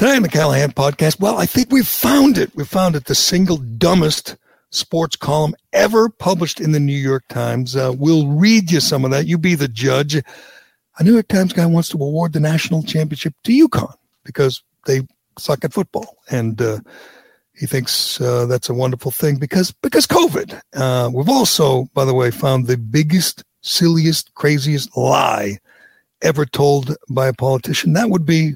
Today on the Callahan podcast, well, I think we've found it. We found it. The single dumbest sports column ever published in the New York Times. Uh, we'll read you some of that. You be the judge. A New York Times guy wants to award the national championship to UConn because they suck at football. And, uh, he thinks uh, that's a wonderful thing because because COVID. Uh, we've also, by the way, found the biggest, silliest, craziest lie ever told by a politician. That would be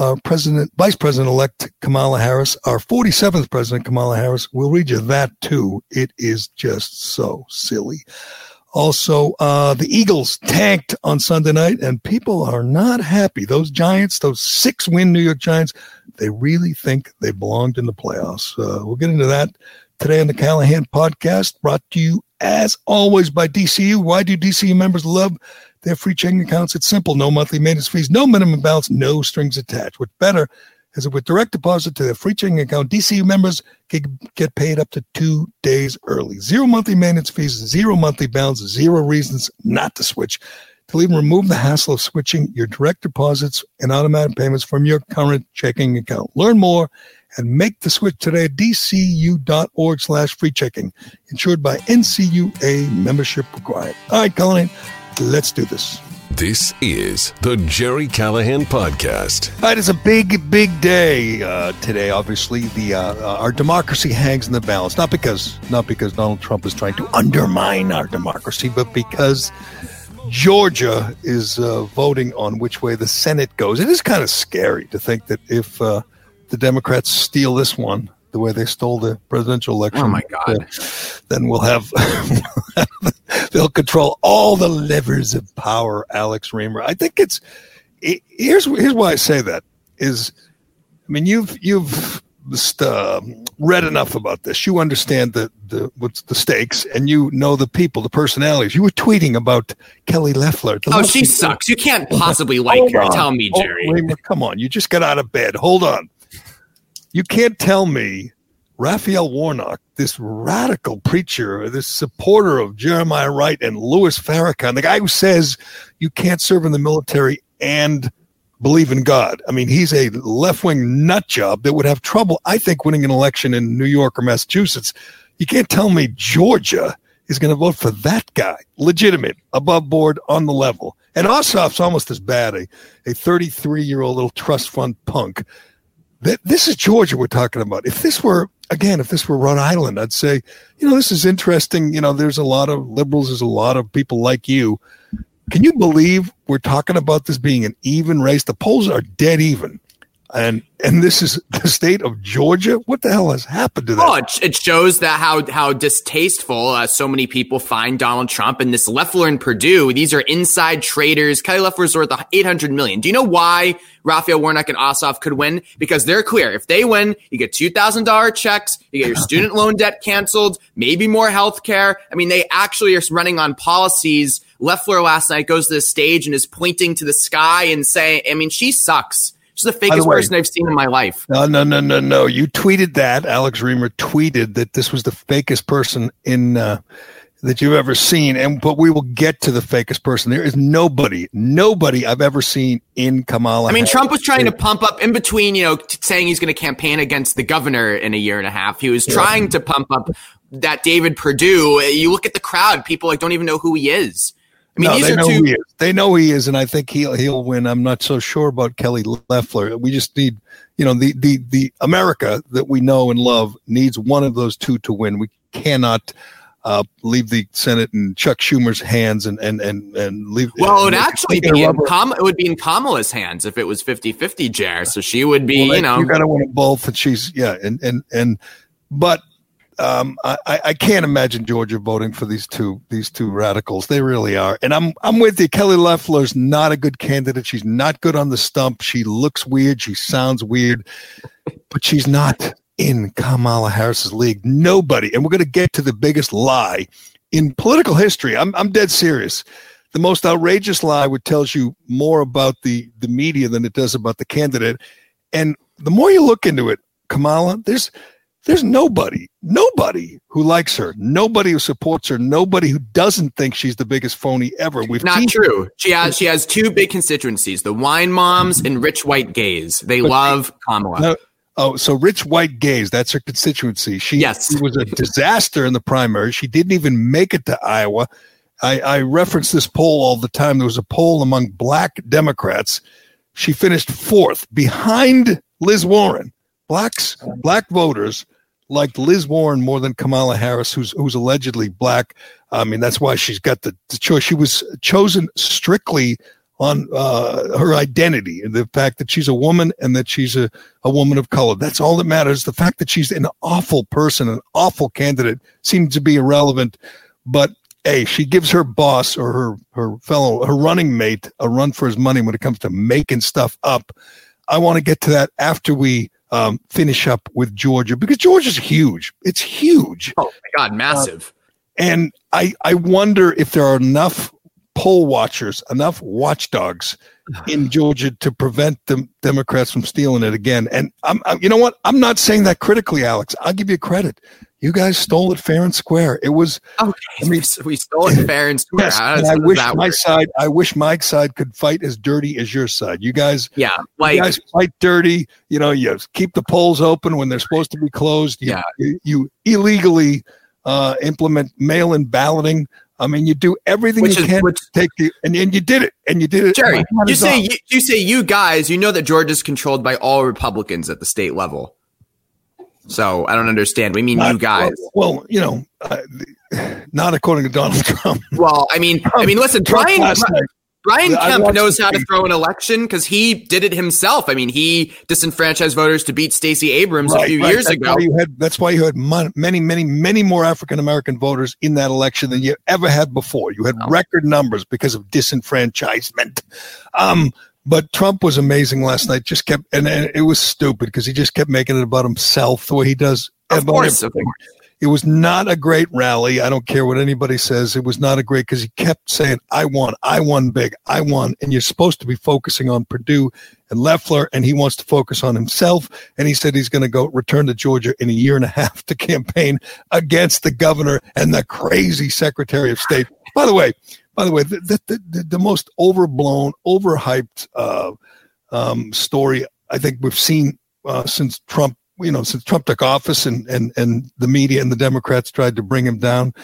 uh, President, Vice President elect Kamala Harris, our 47th President Kamala Harris. We'll read you that too. It is just so silly. Also, uh, the Eagles tanked on Sunday night, and people are not happy. Those Giants, those six win New York Giants, they really think they belonged in the playoffs. Uh, we'll get into that today on the Callahan podcast, brought to you as always by DCU. Why do DCU members love they have free checking accounts. It's simple. No monthly maintenance fees, no minimum balance, no strings attached. What's better is that with direct deposit to their free checking account, DCU members can get paid up to two days early. Zero monthly maintenance fees, zero monthly balance, zero reasons not to switch. To even remove the hassle of switching your direct deposits and automatic payments from your current checking account. Learn more and make the switch today at dcu.org slash free checking. Insured by NCUA membership required. All right, Colin, Let's do this. This is the Gerry Callahan Podcast. All right, it's a big, big day uh, today. Obviously, the uh, uh, our democracy hangs in the balance. Not because not because Donald Trump is trying to undermine our democracy, but because Georgia is uh, voting on which way the Senate goes. It is kind of scary to think that if uh, the Democrats steal this one, the way they stole the presidential election. Oh my God! Uh, then we'll have they'll control all the levers of power. Alex Reimer. I think it's it, here's here's why I say that is. I mean, you've you've just, uh, read enough about this. You understand the the what's the stakes, and you know the people, the personalities. You were tweeting about Kelly Loeffler. Oh, she sucks. You can't possibly like her. On. Tell me, Gerry. Oh, come on, you just got out of bed. Hold on. You can't tell me Raphael Warnock, this radical preacher, this supporter of Jeremiah Wright and Louis Farrakhan, the guy who says you can't serve in the military and believe in God. I mean, he's a left wing nut job that would have trouble, I think, winning an election in New York or Massachusetts. You can't tell me Georgia is going to vote for that guy, legitimate, above board, on the level. And Ossoff's almost as bad, a 33 year old little trust fund punk That this is Georgia we're talking about. If this were again, if this were Rhode Island, I'd say, you know, this is interesting. You know, there's a lot of liberals, there's a lot of people like you. Can you believe we're talking about this being an even race? The polls are dead even and and this is the state of Georgia. What the hell has happened to that? Oh, it, it shows that how how distasteful uh, so many people find Donald Trump and this Loeffler and Perdue. These are inside traders. Kelly Loeffler's worth eight hundred million. Do you know why Raphael Warnock and Ossoff could win? Because they're clear. If they win, you get two thousand dollar checks. You get your student loan debt canceled. Maybe more health care. I mean, they actually are running on policies. Loeffler last night goes to the stage and is pointing to the sky and saying, I mean, she sucks She's the fakest the way, person I've seen in my life. No, no, no, no, no. You tweeted that. Alex Reimer tweeted that this was the fakest person in uh, that you've ever seen. And but we will get to the fakest person. There is nobody, nobody I've ever seen in Kamala. I mean, Harris. Trump was trying to pump up in between, you know, t- saying he's going to campaign against the governor in a year and a half. He was trying yeah. to pump up that David Perdue. You look at the crowd; people like don't even know who he is. I mean, no, they know two- he is. They know he is, and I think he'll he'll win. I'm not so sure about Kelly Loeffler. We just need, you know, the the the America that we know and love needs one of those two to win. We cannot uh, leave the Senate in Chuck Schumer's hands and and and and leave. Well, it would actually be in Kam- it would be in Kamala's hands if it was 50-50, Jer. So she would be, well, you know, you got to win both, and she's yeah, and and and but um, I, I can't imagine Georgia voting for these two these two radicals. They really are, and I'm I'm with you. Kelly Loeffler's not a good candidate. She's not good on the stump. She looks weird. She sounds weird, but she's not in Kamala Harris's league. Nobody. And we're going to get to the biggest lie in political history. I'm, I'm dead serious. The most outrageous lie which tells you more about the, the media than it does about the candidate. And the more you look into it, Kamala, there's there's nobody, nobody who likes her, nobody who supports her, nobody who doesn't think she's the biggest phony ever. We've not true. She has she has two big constituencies: the wine moms and rich white gays. They but love Kamala. No, Oh, so rich white gays, that's her constituency. She, yes. she was a disaster in the primary. She didn't even make it to Iowa. I, I reference this poll all the time. There was a poll among black Democrats. She finished fourth behind Liz Warren. Blacks, black voters liked Liz Warren more than Kamala Harris, who's who's allegedly black. I mean, that's why she's got the, the choice. She was chosen strictly on uh, her identity and the fact that she's a woman and that she's a, a woman of color. That's all that matters. The fact that she's an awful person, an awful candidate, seems to be irrelevant. But hey, she gives her boss or her her fellow her running mate a run for his money when it comes to making stuff up. I want to get to that after we um, finish up with Georgia because Georgia's huge. It's huge. Oh my god, massive. Uh, and I I wonder if there are enough poll watchers, enough watchdogs in Georgia to prevent the Democrats from stealing it again. And I'm, I'm, you know what? I'm not saying that critically, Alex. I'll give you credit. You guys stole it fair and square. It was. Okay, I mean, we stole it fair and square. Yes, and I wish my work? side. I wish my side could fight as dirty as your side. You guys, yeah, like you guys fight dirty. You know, you keep the polls open when they're supposed to be closed. You, yeah, you, you illegally uh, implement mail-in balloting. I mean, you do everything which you is, can which, to take the, and, and you did it, and you did it. Gerry, you say you, you, say you guys, you know that Georgia's controlled by all Republicans at the state level. So I don't understand. We mean not, you guys. Well, well you know, uh, not according to Donald Trump. Well, I mean, I mean, listen, Brian. Brian Kemp knows how to throw an election because he did it himself. I mean, he disenfranchised voters to beat Stacey Abrams right, a few right. years that's ago. Why had, that's why you had many, many, many more African American voters in that election than you ever had before. You had oh. record numbers because of disenfranchisement. Um, but Trump was amazing last night. Just kept, and, and it was stupid because he just kept making it about himself the way he does. Of course, of course. It was not a great rally. I don't care what anybody says. It was not a great because he kept saying, I won, I won big, I won. And you're supposed to be focusing on Perdue and Loeffler, and he wants to focus on himself. And he said he's going to go return to Georgia in a year and a half to campaign against the governor and the crazy Secretary of State. By the way, by the way, the, the, the, the most overblown, overhyped uh, um, story I think we've seen uh, since Trump you know, since Trump took office and, and, and the media and the Democrats tried to bring him down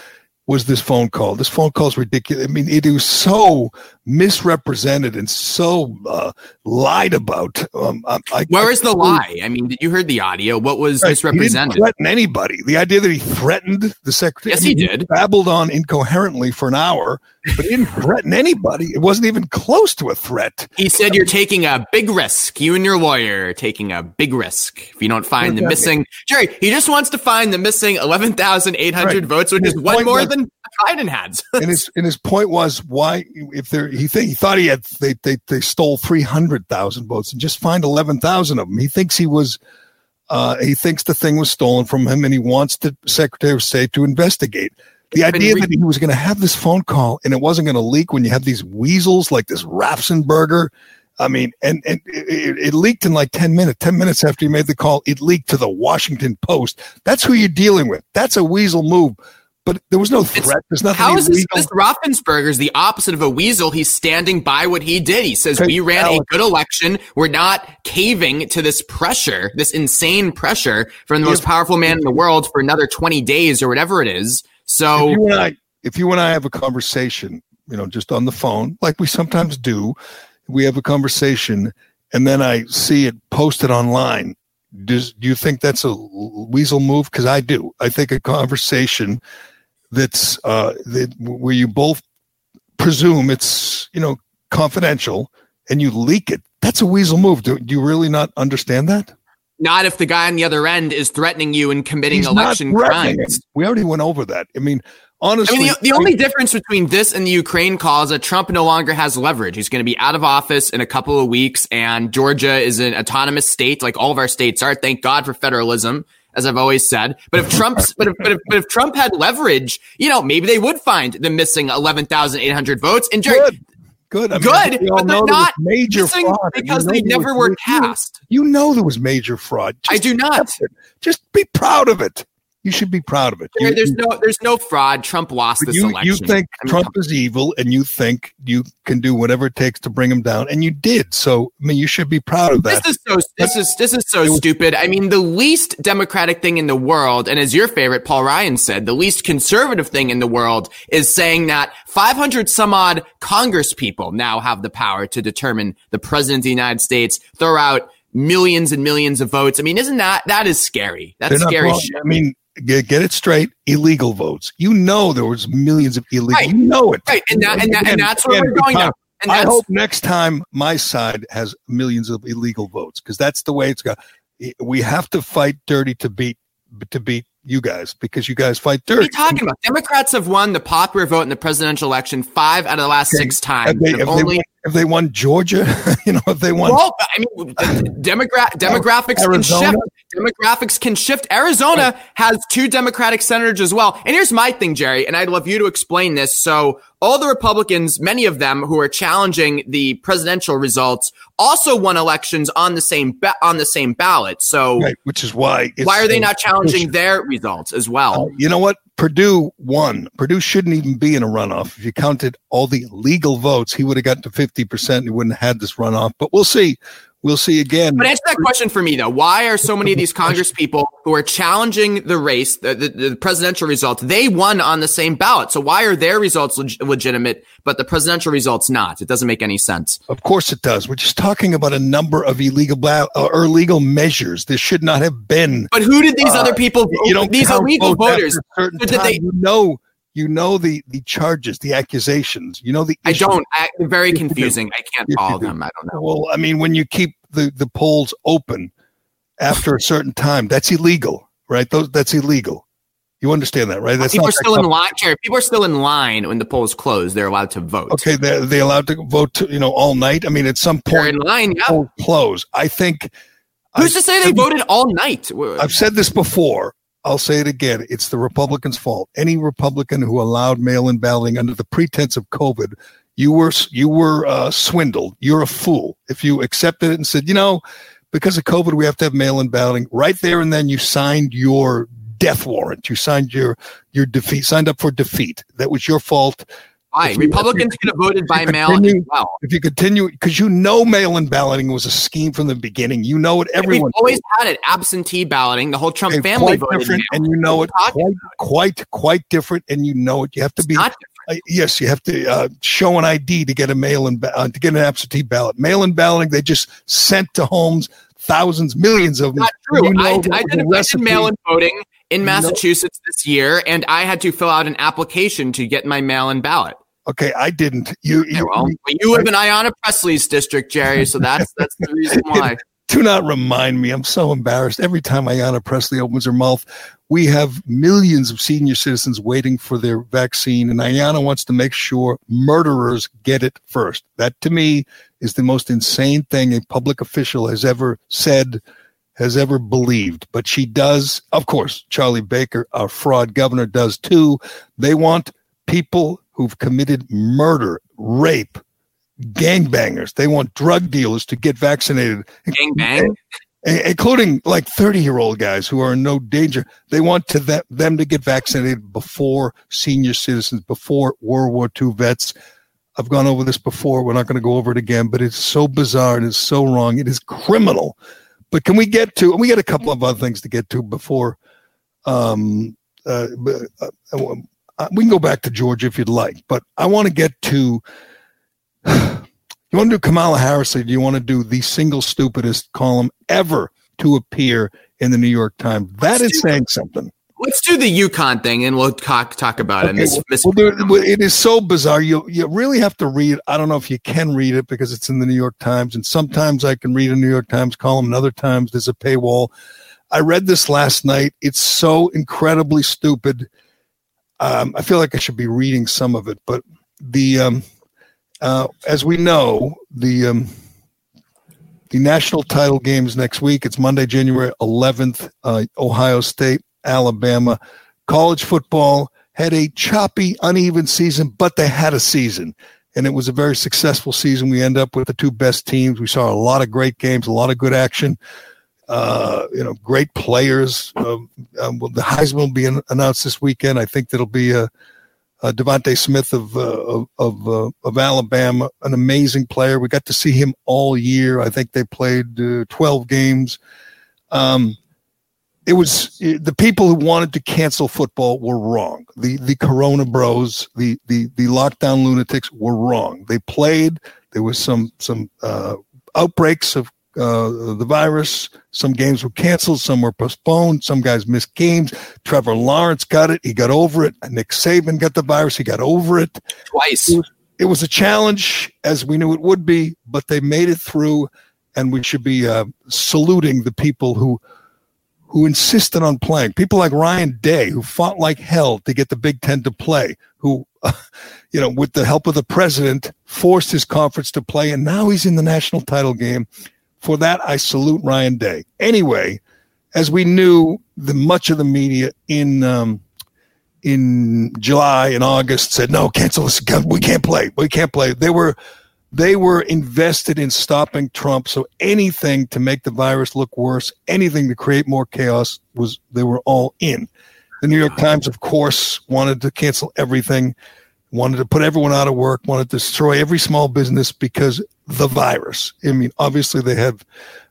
was this phone call. This phone call is ridiculous. I mean, it was so misrepresented and so uh, lied about. Um, I, Where I, is the I, lie? I mean, did you heard the audio? What was right, misrepresented? He didn't threaten anybody. The idea that he threatened the secretary. Yes, mean, he did. He babbled on incoherently for an hour, but he didn't threaten anybody. It wasn't even close to a threat. He said you're taking a big risk. You and your lawyer are taking a big risk if you don't find the missing. Mean? Gerry, he just wants to find the missing 11,800 right. votes, which is one more was, than Biden had. and his and his point was why if there he think he thought he had they they, they stole 300,000 votes and just find 11,000 of them. He thinks he was uh, he thinks the thing was stolen from him and he wants the Secretary of State to investigate. The idea re- that he was going to have this phone call and it wasn't going to leak when you have these weasels like this Raffensperger I mean, and, and it, it, leaked in like 10 minutes. 10 minutes after you made the call, it leaked to the Washington Post. That's who you're dealing with. That's a weasel move. But there was no threat. It's, There's nothing. How is this? This Raffensperger is the opposite of a weasel. He's standing by what he did. He says we ran a good election. We're not caving to this pressure, this insane pressure from the most powerful man in the world for another 20 days or whatever it is. So if you and I, if you and I have a conversation, you know, just on the phone, like we sometimes do, we have a conversation, and then I see it posted online. Does do you think that's a weasel move? Because I do. I think a conversation that's uh, that where you both presume it's you know confidential and you leak it. That's a weasel move. Do, do you really not understand that? Not if the guy on the other end is threatening you and committing He's election crimes. We already went over that. I mean, honestly, I mean, the, the only difference between this and the Ukraine call is that Trump no longer has leverage. He's going to be out of office in a couple of weeks, and Georgia is an autonomous state, like all of our states are. Thank God for federalism as I've always said. But if Trump's, but if, but if, but if Trump had leverage, you know, maybe they would find the missing 11,800 votes. And Gerry, good, good, I mean, good, but they're not major fraud because you know they never were cast. You know there was major fraud. Just I do not. Just be proud of it. You should be proud of it. You, there's you, no there's no fraud. Trump lost this you, election. You think I mean, Trump is evil, and you think you can do whatever it takes to bring him down, and you did. So I mean, you should be proud of that. This is so this is this is so stupid. I mean, the least democratic thing in the world, and as your favorite Paul Ryan said, the least conservative thing in the world is saying that 500 some odd Congress people now have the power to determine the president of the United States, throw out millions and millions of votes. I mean, isn't that that is scary? That's scary. I mean, get, get it straight illegal votes you know there was millions of illegal right. you know it right and, that, and, that, and that's where we're going now and I hope next time my side has millions of illegal votes because that's the way it's got. We have to fight dirty to beat to beat you guys because you guys fight dirty. What are you talking about? Democrats have won the popular vote in the presidential election five out of the last okay. six times. Only, they, if they won Georgia, you know, if they won. Well, I mean, demogra- demographics Arizona? can shift. Demographics can shift. Arizona right. has two Democratic senators as well. And here's my thing, Gerry, and I'd love you to explain this. So all the Republicans, many of them who are challenging the presidential results, also won elections on the same ba- on the same ballot. So, right, which is why why are they not challenging their results as well? Uh, you know what? Perdue won. Perdue shouldn't even be in a runoff. If you counted all the legal votes, he would have gotten to 50%. and He wouldn't have had this runoff. But we'll see. We'll see again. But answer that question for me, though. Why are so many of these Congress people who are challenging the race, the, the, the presidential results, they won on the same ballot? So why are their results leg- legitimate, but the presidential results not? It doesn't make any sense. Of course it does. We're just talking about a number of illegal bla- uh, or illegal measures. There should not have been. But who did these uh, other people? You don't these illegal voters. Did they? You know you know the the charges, the accusations. You know the. I don't. I, very confusing. I can't follow them. I don't know. Well, I mean, when you keep the the polls open after a certain time, that's illegal, right? Those that's illegal. You understand that, right? That's people are still in line. People are still in line when the polls close. They're allowed to vote. Okay, they're they allowed to vote, to, you know, all night. I mean, at some point, they're in line. Yeah, close. I think. Who's I, to say they voted all night? I've said this before. I'll say it again. It's the Republicans' fault. Any Republican who allowed mail-in balloting under the pretense of COVID, you were you were uh, swindled. You're a fool if you accepted it and said, you know, because of COVID, we have to have mail-in balloting. Right there and then, you signed your death warrant. You signed your your defeat. Signed up for defeat. That was your fault. Why? Republicans could have voted by mail as well. If you continue, because you know mail-in balloting was a scheme from the beginning. You know it. Everyone We've always had it. Absentee balloting. The whole Trump and family voted different, and you know it. Quite, quite, quite different, and you know it. You have to it's be. Uh, yes, you have to uh, show an ID to get a mail-in uh, to get an absentee ballot. Mail-in balloting, they just sent to homes thousands, millions of them. Not true. You know I, I, did, I did mail-in voting in Massachusetts no. this year, and I had to fill out an application to get my mail-in ballot. Okay, I didn't. You, you, well, you live in Ayanna Presley's district, Gerry, so that's that's the reason why. Do not remind me. I'm so embarrassed. Every time Ayanna Presley opens her mouth, we have millions of senior citizens waiting for their vaccine, and Ayanna wants to make sure murderers get it first. That to me is the most insane thing a public official has ever said, has ever believed. But she does, of course, Charlie Baker, our fraud governor, does too. They want people who've committed murder, rape, gangbangers. They want drug dealers to get vaccinated. Gangbang? Including like 30 year old guys who are in no danger. They want to th- them to get vaccinated before senior citizens, before World War II vets. I've gone over this before. We're not going to go over it again, but it's so bizarre. It is so wrong. It is criminal. But can we get to, we got a couple of other things to get to before, um, uh, uh, uh, we can go back to Georgia if you'd like, but I want to get to, you want to do Kamala Harris or do you want to do the single stupidest column ever to appear in the New York Times? That is saying something. Let's do the UConn thing and we'll talk talk about okay, it. Miss, well, there, it is so bizarre. You you really have to read. I don't know if you can read it because it's in the New York Times, and sometimes I can read a New York Times column, and other times there's a paywall. I read this last night. It's so incredibly stupid. Um, I feel like I should be reading some of it, but the um, uh, as we know, the um, the national title games next week. It's Monday, January 11th. Uh, Ohio State Alabama. College football had a choppy, uneven season, but they had a season. And it was a very successful season. We end up with the two best teams. We saw a lot of great games, a lot of good action. Uh, you know, great players. Um, um, well, the Heisman will be announced this weekend. I think that'll be a, a DeVonta Smith of uh, of of, uh, of, Alabama, an amazing player. We got to see him all year. I think they played uh, twelve games. Um, it was the people who wanted to cancel football were wrong. The the Corona Bros, the the the lockdown lunatics were wrong. They played. There was some some uh, outbreaks of uh, the virus. Some games were canceled. Some were postponed. Some guys missed games. Trevor Lawrence got it. He got over it. Nick Saban got the virus. He got over it twice. It was, it was a challenge, as we knew it would be, but they made it through. And we should be uh, saluting the people who who insisted on playing. People like Ryan Day, who fought like hell to get the Big Ten to play, who, uh, you know, with the help of the president, forced his conference to play, and now he's in the national title game. For that, I salute Ryan Day. Anyway, as we knew, the much of the media in um, in July and August said, "No, cancel this. We can't play. We can't play." They were they were invested in stopping Trump. So anything to make the virus look worse, anything to create more chaos was they were all in. The New York Times, of course, wanted to cancel everything, wanted to put everyone out of work, wanted to destroy every small business because the virus. I mean, obviously they have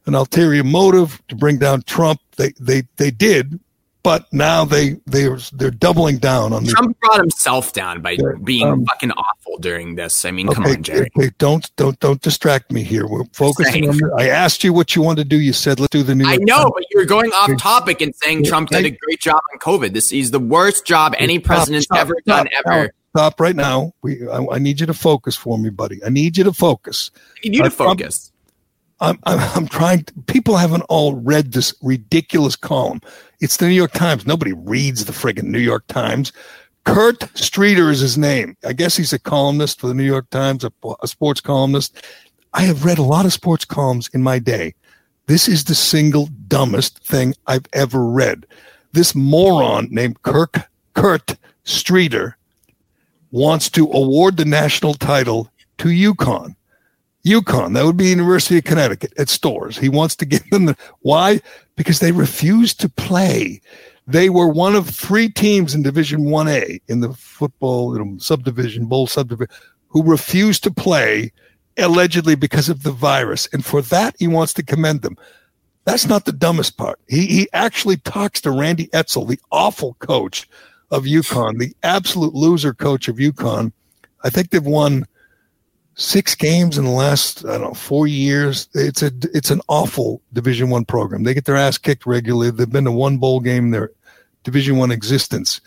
an ulterior motive to bring down Trump. They they they did, but now they they they're doubling down on Trump brought himself down by being um, fucking awful during this. I mean, okay, come on, Gerry. Okay, don't don't don't distract me here. We're focusing on. I asked you what you want to do. You said let's do the new. I know, but you're going off topic and saying Trump did a great job on COVID. This is the worst job any president's ever done ever. Stop right now. We I, I, need you to focus for me, buddy. I need you to focus. I need you to focus. I'm, I'm, I'm trying. To, people haven't all read this ridiculous column. It's the New York Times. Nobody reads the friggin' New York Times. Kurt Streeter is his name. I guess he's a columnist for the New York Times, a, a sports columnist. I have read a lot of sports columns in my day. This is the single dumbest thing I've ever read. This moron named Kirk Kurt Streeter wants to award the national title to UConn. UConn, that would be University of Connecticut at Storrs. He wants to give them the why? Because they refused to play. They were one of three teams in Division 1A in the football you know, subdivision, bowl subdivision, who refused to play allegedly because of the virus. And for that, he wants to commend them. That's not the dumbest part. He, he actually talks to Randy Edsall, the awful coach of UConn, the absolute loser coach of UConn. I think they've won six games in the last I don't know four years. It's a it's an awful Division One program. They get their ass kicked regularly. They've been to one bowl game in their Division One existence.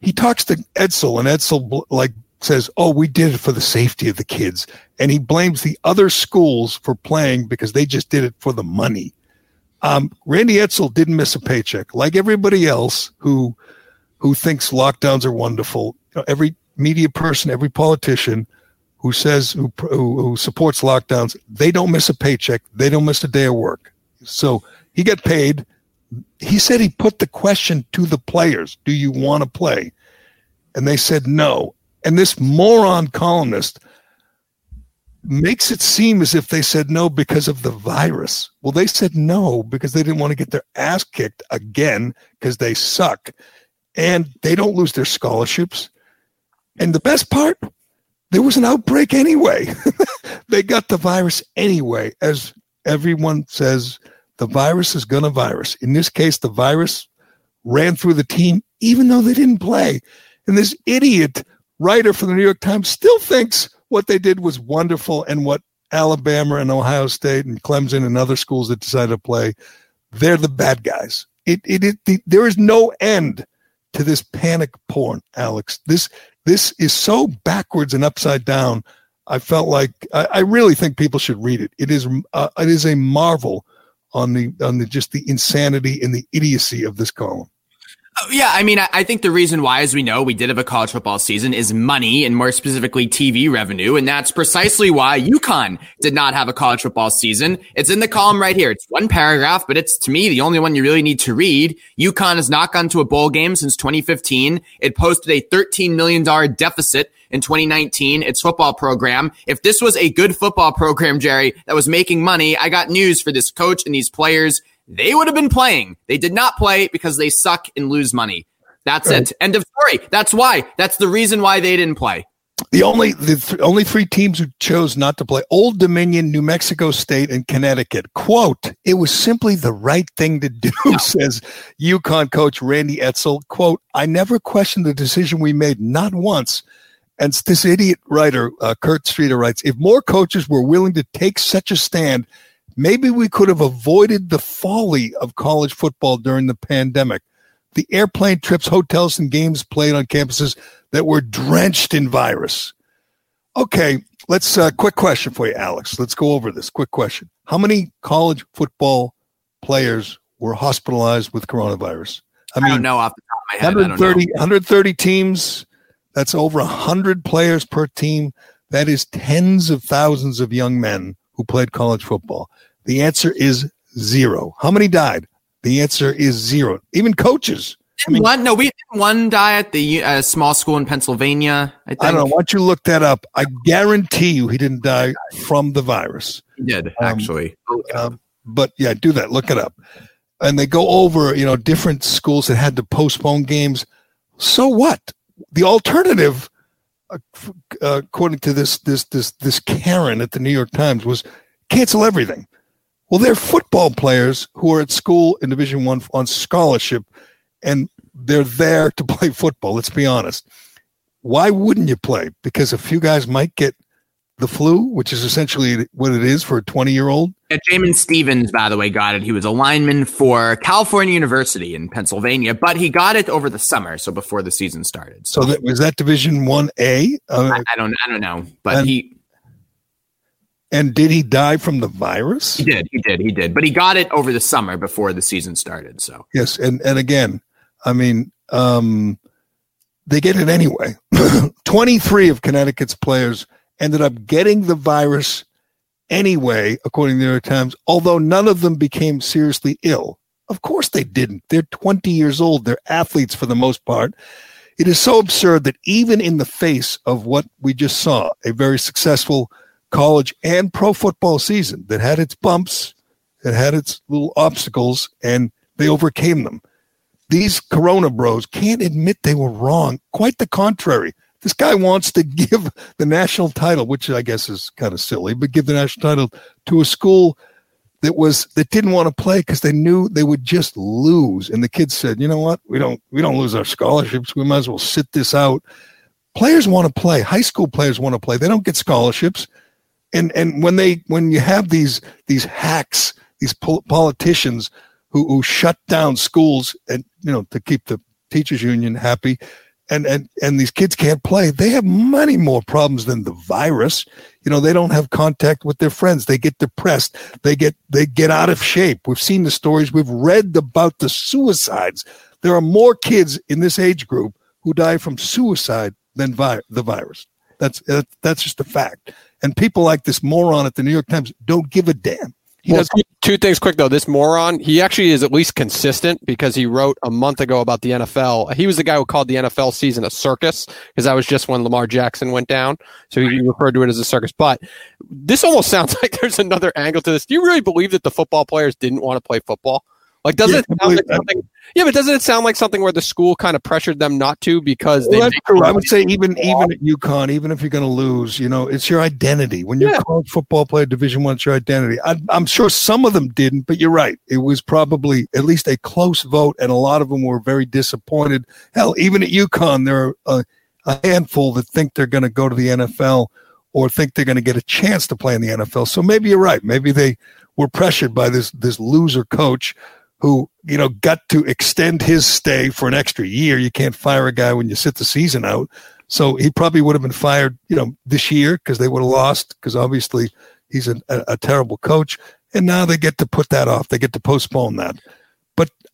He talks to Edsall, and Edsall like says, "Oh, we did it for the safety of the kids," and he blames the other schools for playing because they just did it for the money. Um, Randy Edsall didn't miss a paycheck, like everybody else who who thinks lockdowns are wonderful. You know, every media person, every politician who says who, who supports lockdowns, they don't miss a paycheck. They don't miss a day of work. So he got paid. He said he put the question to the players, do you want to play? And they said no. And this moron columnist makes it seem as if they said no because of the virus. Well, they said no because they didn't want to get their ass kicked again because they suck and they don't lose their scholarships. And the best part, there was an outbreak anyway. they got the virus anyway, as everyone says the virus is going to virus. In this case, the virus ran through the team, even though they didn't play. And this idiot writer for the New York Times still thinks what they did was wonderful and what Alabama and Ohio State and Clemson and other schools that decided to play, they're the bad guys. It, it, it the, there is no end to this panic porn, Alex. This this is so backwards and upside down. I felt like I, I really think people should read it. It is uh, it is a marvel on the on the just the insanity and the idiocy of this column. Oh, yeah, I mean, I think the reason why, as we know, we did have a college football season is money and more specifically TV revenue. And that's precisely why UConn did not have a college football season. It's in the column right here. It's one paragraph, but it's to me the only one you really need to read. UConn has not gone to a bowl game since 2015. It posted a $13 million deficit in 2019, its football program. If this was a good football program, Gerry, that was making money, I got news for this coach and these players they would have been playing. They did not play because they suck and lose money. That's right. it. End of story. That's why. That's the reason why they didn't play. The only the th- only three teams who chose not to play: Old Dominion, New Mexico State, and Connecticut. "Quote: It was simply the right thing to do," no. says UConn coach Randy Edsall. "Quote: I never questioned the decision we made, not once." And this idiot writer, uh, Kurt Streeter, writes: If more coaches were willing to take such a stand, Maybe we could have avoided the folly of college football during the pandemic. The airplane trips, hotels, and games played on campuses that were drenched in virus. Okay, let's uh, quick question for you, Alex. Let's go over this. Quick question: How many college football players were hospitalized with coronavirus? I, mean, I don't know off the top of my head. 130, 130 teams. That's over 100 players per team. That is tens of thousands of young men who played college football. The answer is zero. How many died? The answer is zero. Even coaches. I mean, one, no, we one die at the uh, small school in Pennsylvania. I, think. I don't know. Why don't you look that up? I guarantee you he didn't die from the virus. He did um, actually. Um, but yeah, do that. Look it up. And they go over, you know, different schools that had to postpone games. So what? The alternative, uh, uh, according to this this this this Karen at the New York Times, was cancel everything. Well, they're football players who are at school in Division One on scholarship, and they're there to play football. Let's be honest. Why wouldn't you play? Because a few guys might get the flu, which is essentially what it is for a 20 year old. Yeah, Jamain Stephens, by the way, got it. He was a lineman for California University in Pennsylvania, but he got it over the summer, so before the season started. So, so that was that Division One A. Uh, I, I, don't, I don't know, but and, he and did he die from the virus? He did. He did. He did. But he got it over the summer before the season started. So yes, and and again, I mean, um, they get it anyway. Twenty three of Connecticut's players ended up getting the virus anyway, according to the New York Times. Although none of them became seriously ill. Of course they didn't. They're twenty years old. They're athletes for the most part. It is so absurd that even in the face of what we just saw, a very successful college and pro football season that had its bumps, that had its little obstacles, and they overcame them. These Corona bros can't admit they were wrong. Quite the contrary. This guy wants to give the national title, which I guess is kind of silly, but give the national title to a school that was that didn't want to play because they knew they would just lose. And the kids said, "You know what? We don't we don't lose our scholarships. We might as well sit this out." Players want to play. High school players want to play. They don't get scholarships and and when they when you have these these hacks, these pol- politicians who who shut down schools and you know to keep the teachers union happy, and and and these kids can't play, they have many more problems than the virus. You know, they don't have contact with their friends. They get depressed. They get they get out of shape. We've seen the stories. We've read about the suicides. There are more kids in this age group who die from suicide than vi- the virus. That's that's just a fact. And people like this moron at the New York Times don't give a damn. He well, two, two things quick though. This moron, he actually is at least consistent because he wrote a month ago about the NFL. He was the guy who called the NFL season a circus because that was just when Lamar Jackson went down. So he referred to it as a circus. But this almost sounds like there's another angle to this. Do you really believe that the football players didn't want to play football? Like, doesn't yeah, it sound like something? Yeah, but doesn't it sound like something where the school kind of pressured them not to because well, that's true. I would say even even at UConn, even if you're going to lose, you know, it's your identity. When you're yeah. a college football player, Division One, it's your identity. I, I'm sure some of them didn't, but you're right. It was probably at least a close vote, and a lot of them were very disappointed. Hell, even at UConn, there are a, a handful that think they're going to go to the NFL or think they're going to get a chance to play in the NFL. So maybe you're right. Maybe they were pressured by this this loser coach who you know got to extend his stay for an extra year. You can't fire a guy when you sit the season out. So he probably would have been fired, you know, this year because they would have lost because obviously he's a, a, a terrible coach. And now they get to put that off. They get to postpone that.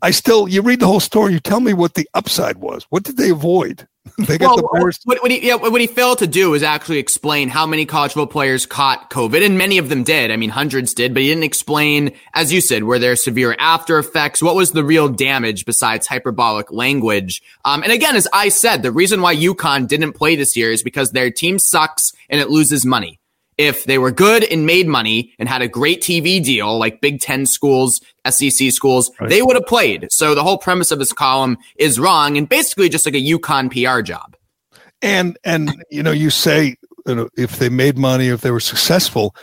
I still, you read the whole story. You tell me what the upside was. What did they avoid? they got well, the worst. What, what, he, yeah, what he failed to do is actually explain how many college football players caught COVID, and many of them did. I mean, hundreds did, but he didn't explain, as you said, were there severe after effects? What was the real damage besides hyperbolic language? Um, and again, as I said, the reason why UConn didn't play this year is because their team sucks and it loses money if they were good and made money and had a great TV deal like Big Ten schools, SEC schools, right. they would have played. So the whole premise of this column is wrong and basically just like a UConn PR job. And and you know you say you know, if they made money, if they were successful,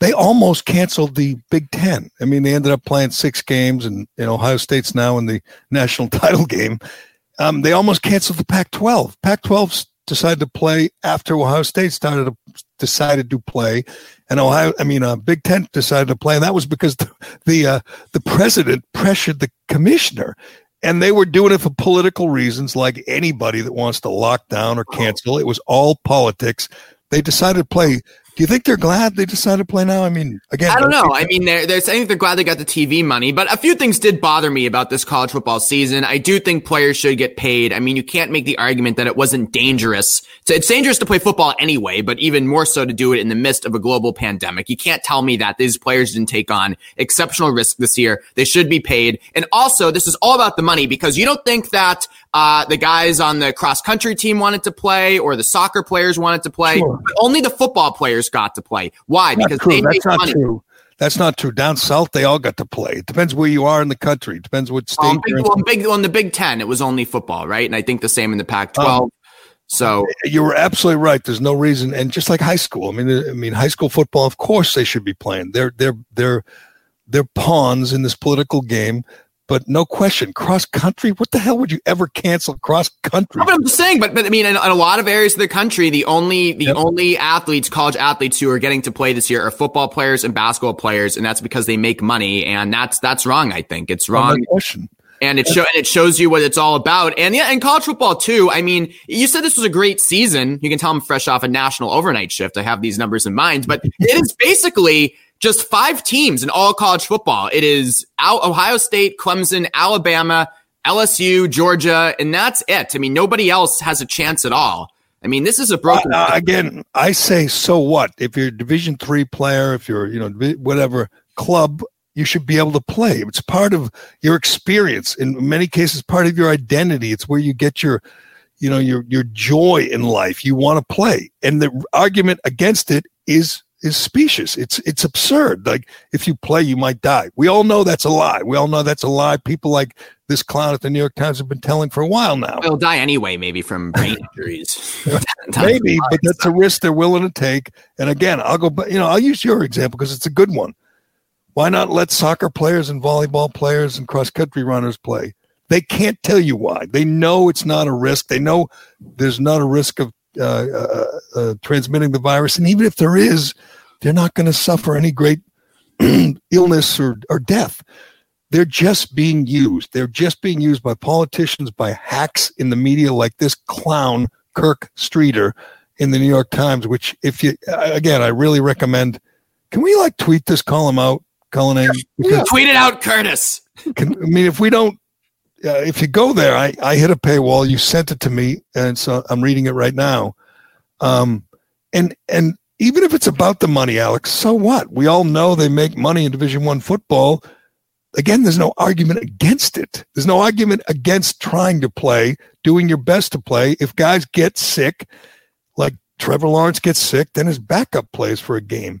they almost canceled the Big Ten. I mean, they ended up playing six games, and you know Ohio State's now in the national title game. Um, they almost canceled the Pac-12. Pac-12 decided to play after Ohio State started to decided to play, and Ohio, I mean, uh, Big Ten decided to play, and that was because the the, uh, the president pressured the commissioner, and they were doing it for political reasons, like anybody that wants to lock down or cancel. It was all politics. They decided to play do you think they're glad they decided to play now? I mean, again, I don't know. I mean, they're, they're saying they're glad they got the TV money, but a few things did bother me about this college football season. I do think players should get paid. I mean, you can't make the argument that it wasn't dangerous. So it's dangerous to play football anyway, but even more so to do it in the midst of a global pandemic. You can't tell me that these players didn't take on exceptional risk this year. They should be paid. And also, this is all about the money because you don't think that uh, the guys on the cross country team wanted to play or the soccer players wanted to play. Sure. only the football players got to play. Why? Not because true. they That's not money. true. That's not true. Down south, they all got to play. It depends where you are in the country. It depends what state. Um, well, big, on the Big Ten, it was only football, right? And I think the same in the Pac-12. Um, so you were absolutely right. There's no reason, and just like high school, I mean, I mean, high school football. Of course, they should be playing. They're they're they're they're pawns in this political game but no question, cross country. What the hell would you ever cancel cross country? But I'm just saying, but, but I mean, in, in, a lot of areas of the country, the only the yep. only athletes, college athletes who are getting to play this year are football players and basketball players, and that's because they make money, and that's that's wrong. I think it's oh, wrong. No question. And it show and it shows you what it's all about. And yeah, and college football too. I mean, you said this was a great season. You can tell I'm fresh off a national overnight shift. I have these numbers in mind, but it is basically just five teams in all college football. It is Ohio State, Clemson, Alabama, LSU, Georgia, and that's it. I mean, nobody else has a chance at all. I mean, this is a broken. Uh, again, I say, so what? If you're a Division three player, if you're you know whatever club, you should be able to play. It's part of your experience. In many cases, part of your identity. It's where you get your, you know, your your joy in life. You want to play, and the argument against it is is specious. It's it's absurd. Like if you play, you might die. We all know that's a lie. We all know that's a lie. People like this clown at the New York Times have been telling for a while now. They'll die anyway, maybe from brain injuries. maybe, but that's a risk they're willing to take. And again, I'll go. But you know, I'll use your example because it's a good one. Why not let soccer players and volleyball players and cross country runners play? They can't tell you why. They know it's not a risk. They know there's not a risk of uh, uh, uh, transmitting the virus. And even if there is, they're not going to suffer any great illness or, or death. They're just being used. They're just being used by politicians, by hacks in the media like this clown, Kirk Streeter, in the New York Times, which, if you, again, I really recommend. Can we like tweet this column out, Cullinane? Tweet it out, Curtis. Can, I mean, if we don't uh, if you go there, I, I hit a paywall. You sent it to me, and so I'm reading it right now. Um, and and even if it's about the money, Alex, so what? We all know they make money in Division One football. Again, there's no argument against it. There's no argument against trying to play, doing your best to play. If guys get sick, like Trevor Lawrence gets sick, then his backup plays for a game.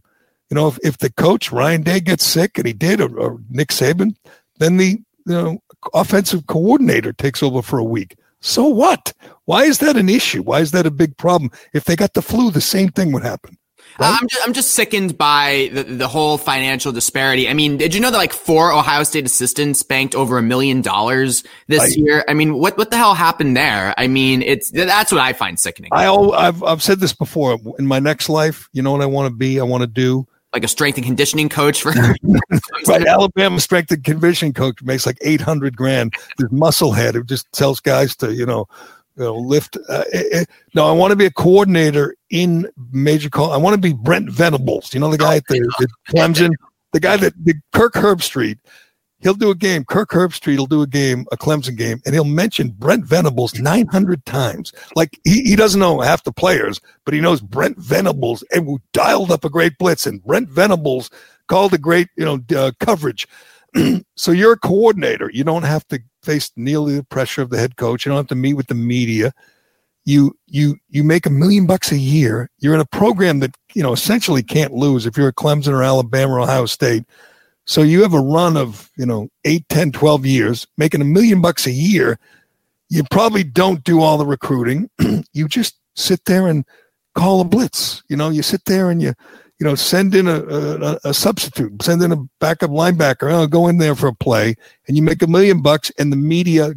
You know, if, if the coach Ryan Day gets sick, and he did, or, or Nick Saban, then the you know offensive coordinator takes over for a week. So what? Why is that an issue? Why is that a big problem? If they got the flu, the same thing would happen. Uh, right? I'm, just, I'm just sickened by the, the whole financial disparity. I mean, did you know that like four Ohio State assistants banked over a million dollars this I, year? I mean, what what the hell happened there? I mean, it's that's what I find sickening. I I've I've said this before. In my next life, you know what I want to be? I want to do like a strength and conditioning coach for right. Alabama strength and conditioning coach makes like eight hundred grand. This musclehead who just tells guys to you know, you know lift. Uh, it, eh, no, I want to be a coordinator in major call. I want to be Brent Venables. You know the guy at the, the Clemson, the guy that the Kirk Herbstreit he'll do a game. Kirk Herbstreit will do a game, a Clemson game, and he'll mention Brent Venables 900 times. Like he, he doesn't know half the players, but he knows Brent Venables and we dialed up a great blitz and Brent Venables called a great, you know, uh, coverage. so you're a coordinator. You don't have to face nearly the pressure of the head coach. You don't have to meet with the media. You you you make a million bucks a year. You're in a program that you know essentially can't lose if you're a Clemson or Alabama or Ohio State so you have a run of, you know, 8, 10, 12 years, making a million bucks a year. You probably don't do all the recruiting. you just sit there and call a blitz. You know, you sit there and you, you know, send in a, a, a substitute, send in a backup linebacker. Oh, go in there for a play, and you make a million bucks, and the media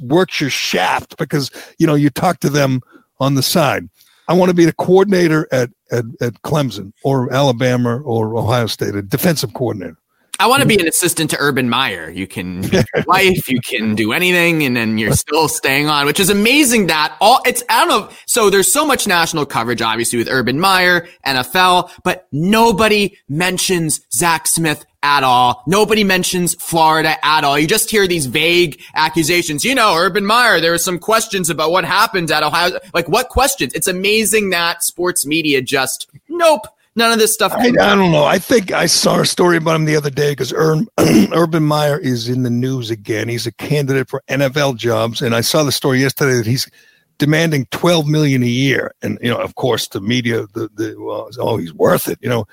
works your shaft because you know you talk to them on the side. I want to be the coordinator at, at, at Clemson or Alabama or Ohio State, a defensive coordinator. I want to be an assistant to Urban Meyer. You can life, you can do anything, and then you're still staying on, which is amazing that all it's I don't know. So there's so much national coverage, obviously, with Urban Meyer, NFL, but nobody mentions Zach Smith at all. Nobody mentions Florida at all. You just hear these vague accusations. You know, Urban Meyer, there were some questions about what happened at Ohio. Like what questions? It's amazing that sports media just nope None of this stuff. I, I, don't know. I think I saw a story about him the other day because Ur- Urban Meyer is in the news again. He's a candidate for NFL jobs, and I saw the story yesterday that he's demanding 12 million a year. And you know, of course, the media, the the well, oh, he's worth it. You know,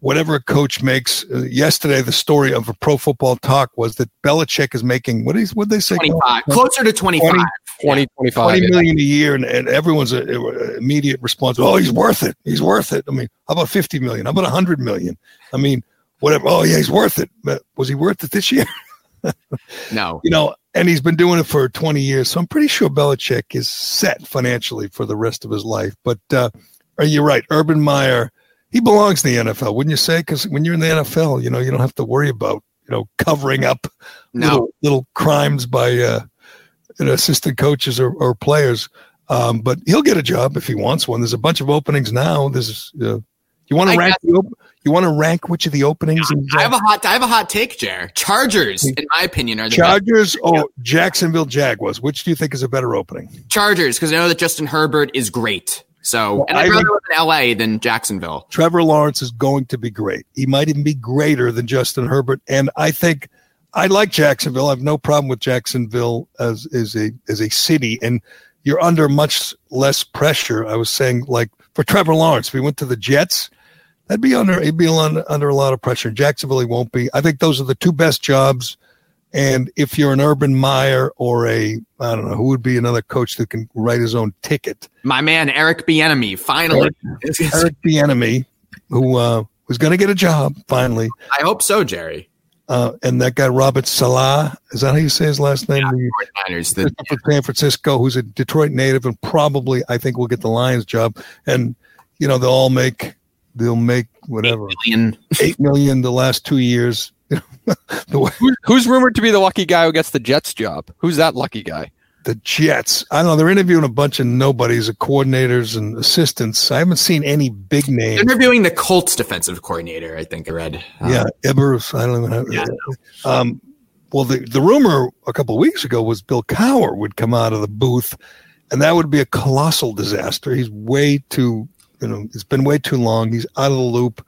whatever a coach makes. Uh, yesterday, the story of a Pro Football Talk was that Belichick is making what is what they say 25, closer to 25. 20, 20, 25, 20 million a year, and, and everyone's a, a immediate response. Oh, he's worth it. He's worth it. I mean, how about 50 million? How about 100 million? I mean, whatever. Oh, yeah, he's worth it. But was he worth it this year? no. You know, and he's been doing it for 20 years. So I'm pretty sure Belichick is set financially for the rest of his life. But uh, are you're right. Urban Meyer, he belongs in the NFL, wouldn't you say? Because when you're in the NFL, you know, you don't have to worry about, you know, covering up no. little, little crimes by, uh, you know, assistant coaches or, or players. Um, but he'll get a job if he wants one. There's a bunch of openings now. There's uh, you want to rank op- you want to rank which of the openings? Yeah, I have a hot I have a hot take, Jer. Chargers, in my opinion, are the Chargers or Jacksonville Jaguars. Which do you think is a better opening? Chargers, because I know that Justin Herbert is great. So, well, and I'd rather live in LA than Jacksonville. Trevor Lawrence is going to be great. He might even be greater than Justin Herbert, and I think I like Jacksonville. I have no problem with Jacksonville as as a as a city, and you're under much less pressure. I was saying, like for Trevor Lawrence, if he went to the Jets, that'd be under he'd be under, under a lot of pressure. Jacksonville, he won't be. I think those are the two best jobs. And if you're an Urban Meyer or a I don't know who would be another coach that can write his own ticket. My man Eric Bieniemy, finally. Eric, Eric Bieniemy, who uh, was going to get a job finally. I hope so, Gerry. Uh, and that guy Robert Saleh, is that how you say his last name? Yeah, Niners, the, for San Francisco, who's a Detroit native and probably I think will get the Lions job. And you know they'll all make they'll make whatever eight million, eight million the last two years. who's rumored to be the lucky guy who gets the Jets job? Who's that lucky guy? The Jets. I don't know. They're interviewing a bunch of nobodies, coordinators and assistants. I haven't seen any big names. They're interviewing the Colts defensive coordinator. I think I read. Um, yeah, Ebers. I don't even have. Yeah, um, well, the the rumor a couple of weeks ago was Bill Cowher would come out of the booth, and that would be a colossal disaster. He's way too you know, it's been way too long. He's out of the loop.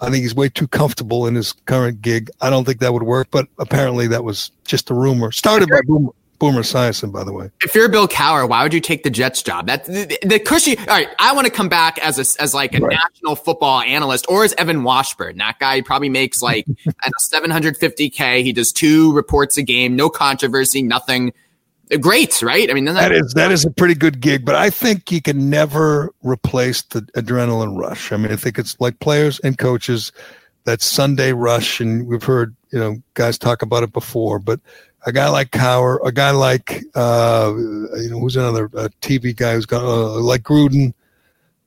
I think he's way too comfortable in his current gig. I don't think that would work, but apparently that was just a rumor. Started by Boomer, Boomer Esiason, by the way. If you're Bill Cowher, why would you take the Jets job? That the, the cushy. All right, I want to come back as a, as like a right. national football analyst, or as Evan Washburn. That guy probably makes like 750k. He does two reports a game, no controversy, nothing great, right? I mean, that is that is a pretty good gig, but I think you can never replace the adrenaline rush. I mean, I think it's like players and coaches that Sunday rush, and we've heard you know guys talk about it before, but a guy like Cowher, a guy like uh, you know who's another uh, TV guy who's got uh, like Gruden.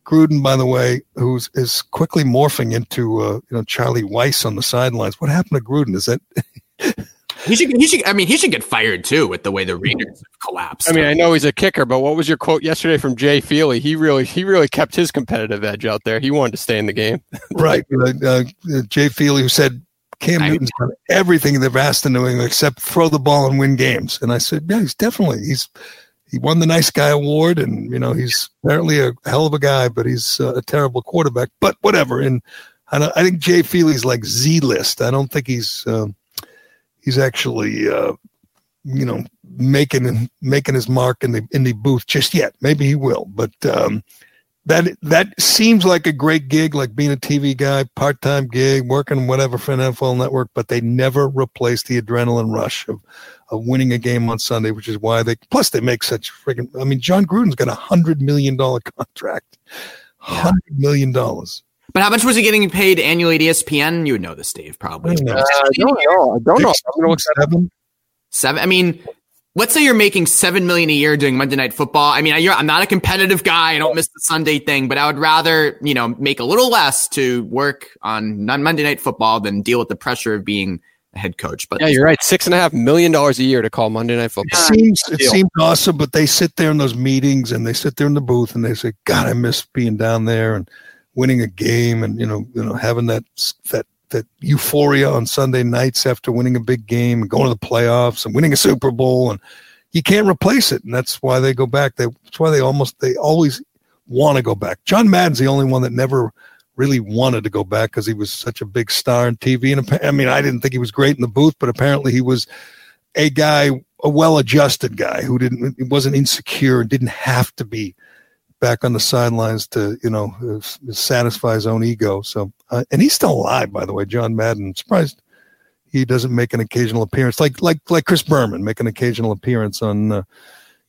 Gruden, by the way, who's is quickly morphing into uh, you know Charlie Weis on the sidelines. What happened to Gruden? Is that He should. He should. I mean, he should get fired too with the way the Raiders have collapsed. I mean, I know he's a kicker, but what was your quote yesterday from Jay Feely? He really, he really kept his competitive edge out there. He wanted to stay in the game. right. Uh, uh, Jay Feely, who said Cam I, Newton's done everything they've asked him to do except throw the ball and win games. And I said, yeah, he's definitely he's he won the nice guy award, and you know he's apparently a hell of a guy, but he's uh, a terrible quarterback. But whatever. And I, I think Jay Feely's like Z list. I don't think he's. Um, he's actually uh, you know making making his mark in the in the booth just yet. Maybe he will, but um, that that seems like a great gig, like being a TV guy, part time gig, working whatever for an NFL network. But they never replace the adrenaline rush of of winning a game on Sunday, which is why they plus they make such freaking. I mean, Jon Gruden's got a hundred million dollar contract, hundred million dollars. But how much was he getting paid annually at ESPN? You would know this, Dave, probably. Uh, I don't know. I don't know. Seven. Seven. I mean, let's say you're making seven million a year doing Monday Night Football. I mean, I'm not a competitive guy. I don't miss the Sunday thing, but I would rather you know make a little less to work on non Monday Night Football than deal with the pressure of being a head coach. But yeah, you're right. Six and a half million dollars a year to call Monday Night Football. It seems it seems awesome, but they sit there in those meetings and they sit there in the booth and they say, "God, I miss being down there." and winning a game and you know you know having that that that euphoria on Sunday nights after winning a big game and going to the playoffs and winning a Super Bowl and you can't replace it. And that's why they go back. They that's why they almost they always want to go back. John Madden's the only one that never really wanted to go back because he was such a big star on TV and I mean I didn't think he was great in the booth but apparently he was a guy a well-adjusted guy who didn't wasn't insecure and didn't have to be back on the sidelines to you know satisfy his own ego. So, uh, and he's still alive, by the way. John Madden. surprised he doesn't make an occasional appearance, like like like Chris Berman make an occasional appearance on. Uh,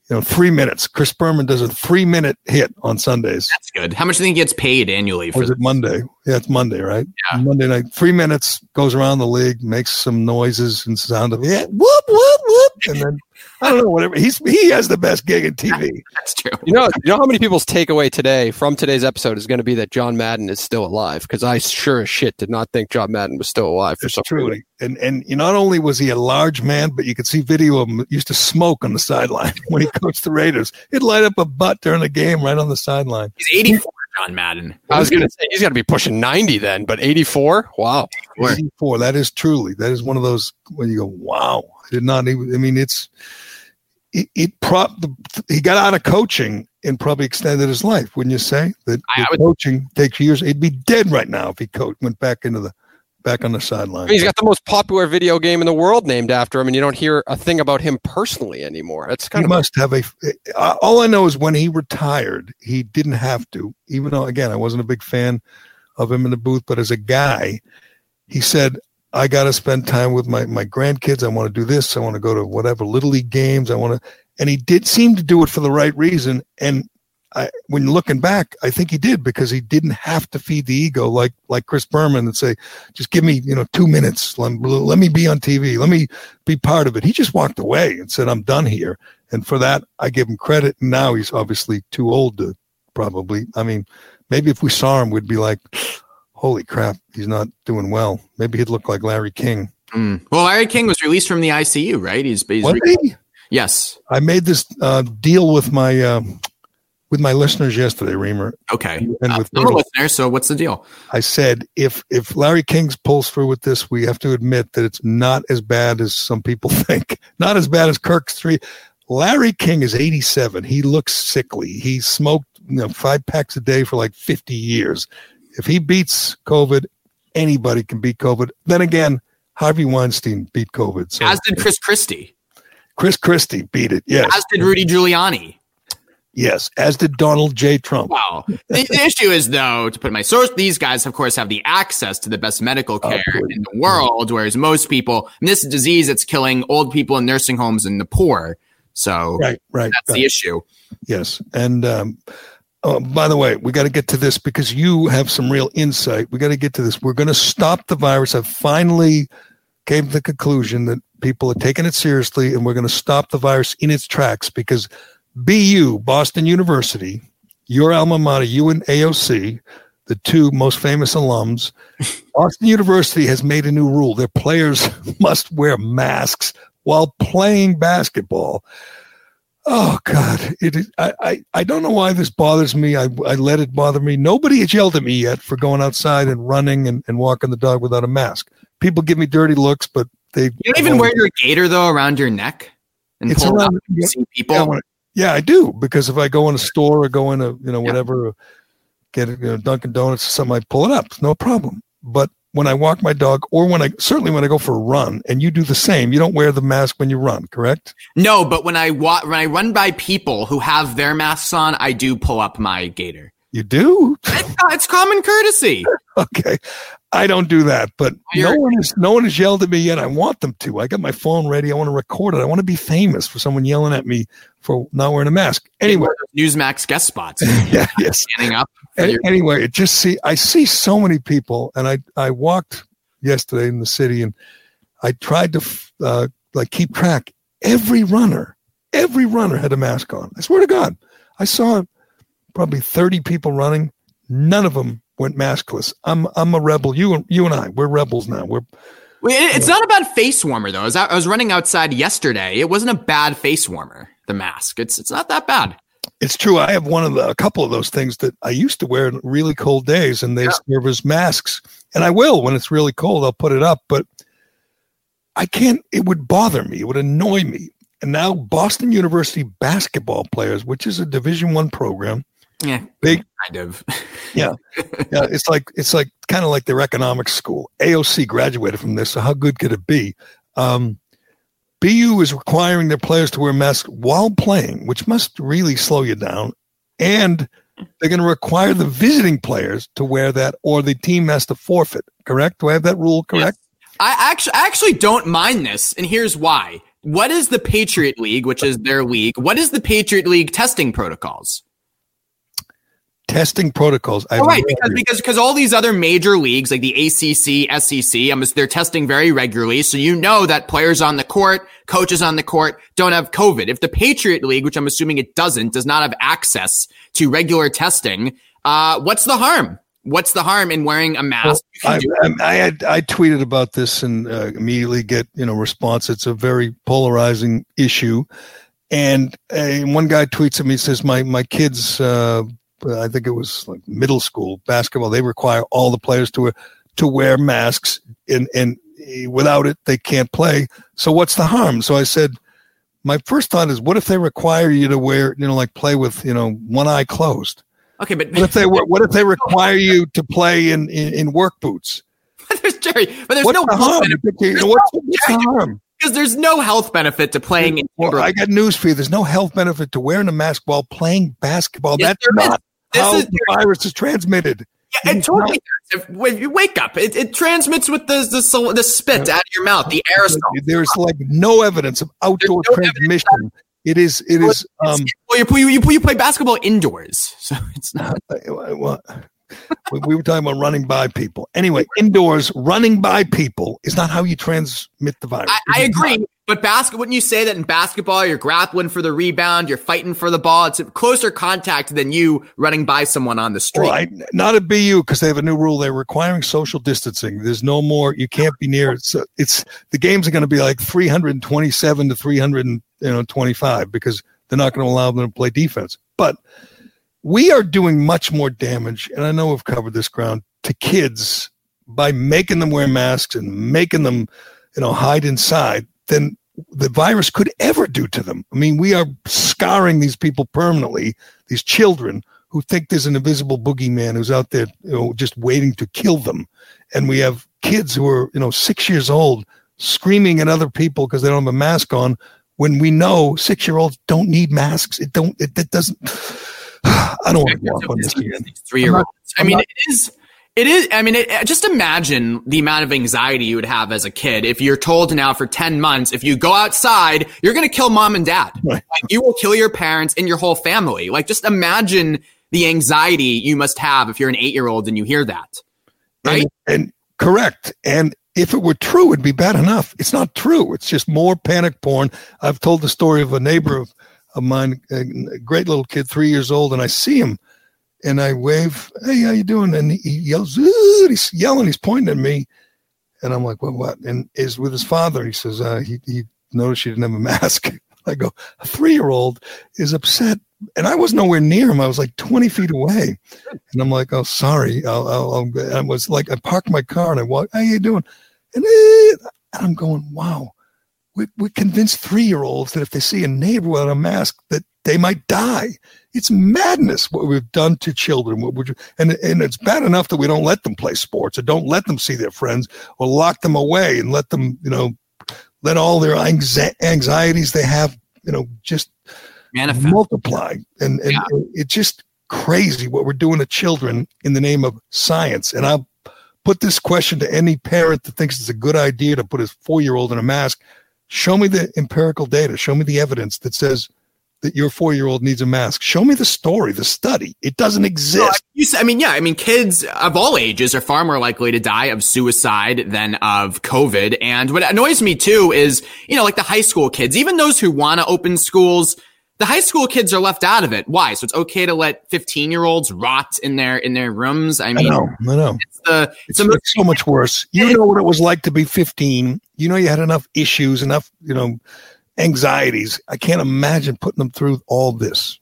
you know, three minutes. Chris Berman does a three minute hit on Sundays. That's good. How much do you think he gets paid annually? For or is it Monday? Yeah, it's Monday, right? Yeah. Monday night. Three minutes goes around the league, makes some noises and sound of yeah, whoop whoop whoop, and then I don't know, whatever. He's he has the best gig in TV. That's true. You know, you know how many people's takeaway today from today's episode is going to be that John Madden is still alive because I sure as shit did not think John Madden was still alive for some true. reason. And and you not only was he a large man, but you could see video of him used to smoke on the sideline when he coached the Raiders. He'd light up a butt during the game right on the sideline. He's 84. John Madden. I was going to say he's got to be pushing 90 then, but 84? Wow. 84. That is truly, that is one of those when you go, wow. I did not even, I mean, it's, it, it prop he got out of coaching and probably extended his life, wouldn't you say? That I, I would, coaching takes years. He'd be dead right now if he coach, went back into the back on the sideline. he's got the most popular video game in the world named after him, and you don't hear a thing about him personally anymore. It's kind he of must have a. All I know is when he retired, he didn't have to. Even though, again, I wasn't a big fan of him in the booth, but as a guy, he said, I got to spend time with my, my grandkids. I want to do this. I want to go to whatever little league games. I want to, and he did seem to do it for the right reason. And I, when looking back, I think he did because he didn't have to feed the ego like like Chris Berman and say, just give me you know two minutes, let, let me be on TV, let me be part of it. He just walked away and said, I'm done here. And for that, I give him credit. And now he's obviously too old to probably. I mean, maybe if we saw him, we'd be like, holy crap, he's not doing well. Maybe he'd look like Larry King. Mm. Well, Larry King was released from the ICU, right? He's, he's he? yes. I made this uh, deal with my uh, with my listeners yesterday, Reimer. Okay, and with uh, I'm listener. So what's the deal? I said if if Larry King pulls through with this, we have to admit that it's not as bad as some people think. Not as bad as Kirk's three. Larry King is 87. He looks sickly. He smoked you know, five packs a day for like 50 years. If he beats COVID, anybody can beat COVID. Then again, Harvey Weinstein beat COVID. So As did Chris Christie. Chris Christie beat it. Yes. As did Rudy Giuliani. Yes, as did Donald J. Trump. Wow. the, the, issue is, though, to put my source, these guys, of course, have the access to the best medical care oh, in the world, whereas most people, this disease, it's killing old people in nursing homes and the poor. So right, right, that's right. the issue. Yes, and um, oh, by the way, we got to get to this because you have some real insight. We got to get to this. We're going to stop the virus. I've finally came to the conclusion that people are taking it seriously, and we're going to stop the virus in its tracks because BU, Boston University, your alma mater, you and AOC, the two most famous alums, Boston University has made a new rule. Their players must wear masks while playing basketball. Oh God! It is, I, I I don't know why this bothers me. I I let it bother me. Nobody has yelled at me yet for going outside and running and, and walking the dog without a mask. People give me dirty looks, but they you don't even wear your gaiter though around your neck and it's pull around, up and see people. Yeah, yeah, I do because if I go in a store or go in a you know whatever, yeah. get you know, Dunkin' Donuts or something, I pull it up, no problem. But when I walk my dog, or when I certainly when I go for a run, and you do the same, you don't wear the mask when you run, correct? No, but when I walk, when I run by people who have their masks on, I do pull up my gaiter. You do? It's, it's common courtesy. okay, I don't do that, but no one has no one has yelled at me yet. I want them to. I got my phone ready. I want to record it. I want to be famous for someone yelling at me for not wearing a mask. Anyway, Newsmax guest spots. yeah, yes. Standing up. Any, your- anyway, it just see I see so many people, and I I walked yesterday in the city, and I tried to uh, like keep track. Every runner, every runner had a mask on. I swear to God, I saw probably thirty people running. None of them went maskless. I'm I'm a rebel. You and you and I, we're rebels now. We're it's not a bad face warmer though. I was running outside yesterday. It wasn't a bad face warmer. The mask. It's it's not that bad. It's true. I have one of the a couple of those things that I used to wear in really cold days, and they yeah. serve as masks. And I will when it's really cold. I'll put it up, but I can't. It would bother me. It would annoy me. And now Boston University basketball players, which is a Division One program, yeah, big kind of. yeah, yeah. It's like it's like kind of like their economics school. AOC graduated from this, so how good could it be? Um, BU is requiring their players to wear masks while playing, which must really slow you down. And they're going to require the visiting players to wear that, or the team has to forfeit. Correct? Do I have that rule correct? Yes. I actually, I actually don't mind this, and here's why. What is the Patriot League, which is their league? What is the Patriot League testing protocols? Testing protocols. All right, because because because all these other major leagues like the ACC, SEC, I'm, they're testing very regularly, so you know that players on the court, coaches on the court don't have COVID. If the Patriot League, which I'm assuming it doesn't, does not have access to regular testing, uh, what's the harm? What's the harm in wearing a mask? Well, I, I, I, had, I tweeted about this and uh, immediately get you know response. It's a very polarizing issue. And uh, one guy tweets at me says, "My my kids uh, I think it was like middle school basketball. They require all the players to to wear masks, and and without it they can't play. So what's the harm? So I said, my first thought is, what if they require you to wear, you know, like play with, you know, one eye closed? Okay, but what if they what if they require you to play in in, in work boots? there's Gerry, but there's what's no the harm? There's what's, no, what's the harm? Because there's no health benefit to playing. In. Well, I got news for you. There's no health benefit to wearing a mask while playing basketball. Yes, That's not this how is the virus is transmitted. Yeah, it totally does. When you wake up, it, it transmits with the, the the spit out of your mouth, the aerosol. There's like no evidence of outdoor no transmission. It is. It is. Um, well, you, you, you, you play basketball indoors, so it's not. Well, we were talking about running by people. Anyway, indoors, running by people is not how you transmit the virus. I, I agree. Not. But basket, wouldn't you say that in basketball, you're grappling for the rebound, you're fighting for the ball? It's closer contact than you running by someone on the street. Well, I, not at BU because they have a new rule. They're requiring social distancing. There's no more. You can't be near. It's it's the games are going to be like 327 to 325 because they're not going to allow them to play defense. But we are doing much more damage, and I know we've covered this ground to kids by making them wear masks and making them, you know, hide inside than the virus could ever do to them. I mean, we are scarring these people permanently, these children who think there's an invisible boogeyman who's out there, you know, just waiting to kill them. And we have kids who are, you know, six years old screaming at other people because they don't have a mask on when we know six year olds don't need masks. It don't, it, it doesn't, I don't want to go off on this. Three year olds. I mean, it is it is. I mean, it, uh, just imagine the amount of anxiety you would have as a kid if you're told now for 10 months, if you go outside, you're going to kill mom and dad. Right. Like, you will kill your parents and your whole family. Like, just imagine the anxiety you must have if you're an eight year old and you hear that. Right. And, and correct. And if it were true, it'd be bad enough. It's not true. It's just more panic porn. I've told the story of a neighbor of, of mine, a great little kid, three years old, and I see him and I wave, hey, how you doing? And he yells, he's yelling, he's pointing at me. And I'm like, what, what? And is with his father. He says, uh, he, he noticed she didn't have a mask. I go, a three-year-old is upset. And I was nowhere near him. I was like 20 feet away. And I'm like, oh, sorry. I'll, I'll, I'll I was like, I parked my car and I walked, how you doing? And, eh, and I'm going, wow. We, we convince three-year-olds that if they see a neighbor without a mask, that they might die. It's madness what we've done to children. What and and it's bad enough that we don't let them play sports or don't let them see their friends or lock them away and let them, you know, let all their anxieties they have, you know, just Manifest. multiply. And and yeah. it's just crazy what we're doing to children in the name of science. And I'll put this question to any parent that thinks it's a good idea to put his four year old in a mask. Show me the empirical data. Show me the evidence that says that your four year old needs a mask. Show me the story, the study. It doesn't exist. I mean, yeah, I mean, kids of all ages are far more likely to die of suicide than of COVID. And what annoys me too is, you know, like the high school kids, even those who want to open schools, the high school kids are left out of it. Why? So it's okay to let 15 year olds rot in their, in their rooms. I mean, I know, I know. It's, the, it's, it's, it's so much worse. You know what it was like to be 15. You know, you had enough issues, enough, you know, anxieties. I can't imagine putting them through all this.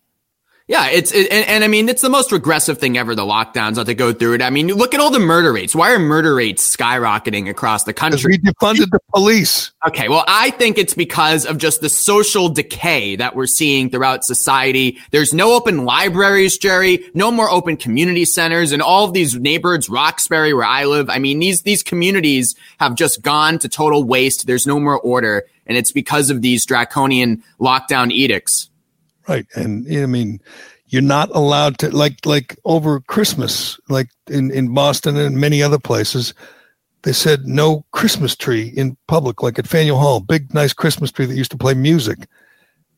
Yeah, it's it, and, and, I mean it's the most regressive thing ever. The lockdowns not to go through it. I mean, look at all the murder rates. Why are murder rates skyrocketing across the country? We defunded the police. Okay, well, I think it's because of just the social decay that we're seeing throughout society. There's no open libraries, Gerry. No more open community centers, and all of these neighborhoods, Roxbury, where I live. I mean, these these communities have just gone to total waste. There's no more order, and it's because of these draconian lockdown edicts. Right. And I mean, you're not allowed to like like over Christmas, like in, in Boston and many other places, they said no Christmas tree in public, like at Faneuil Hall, big nice Christmas tree that used to play music.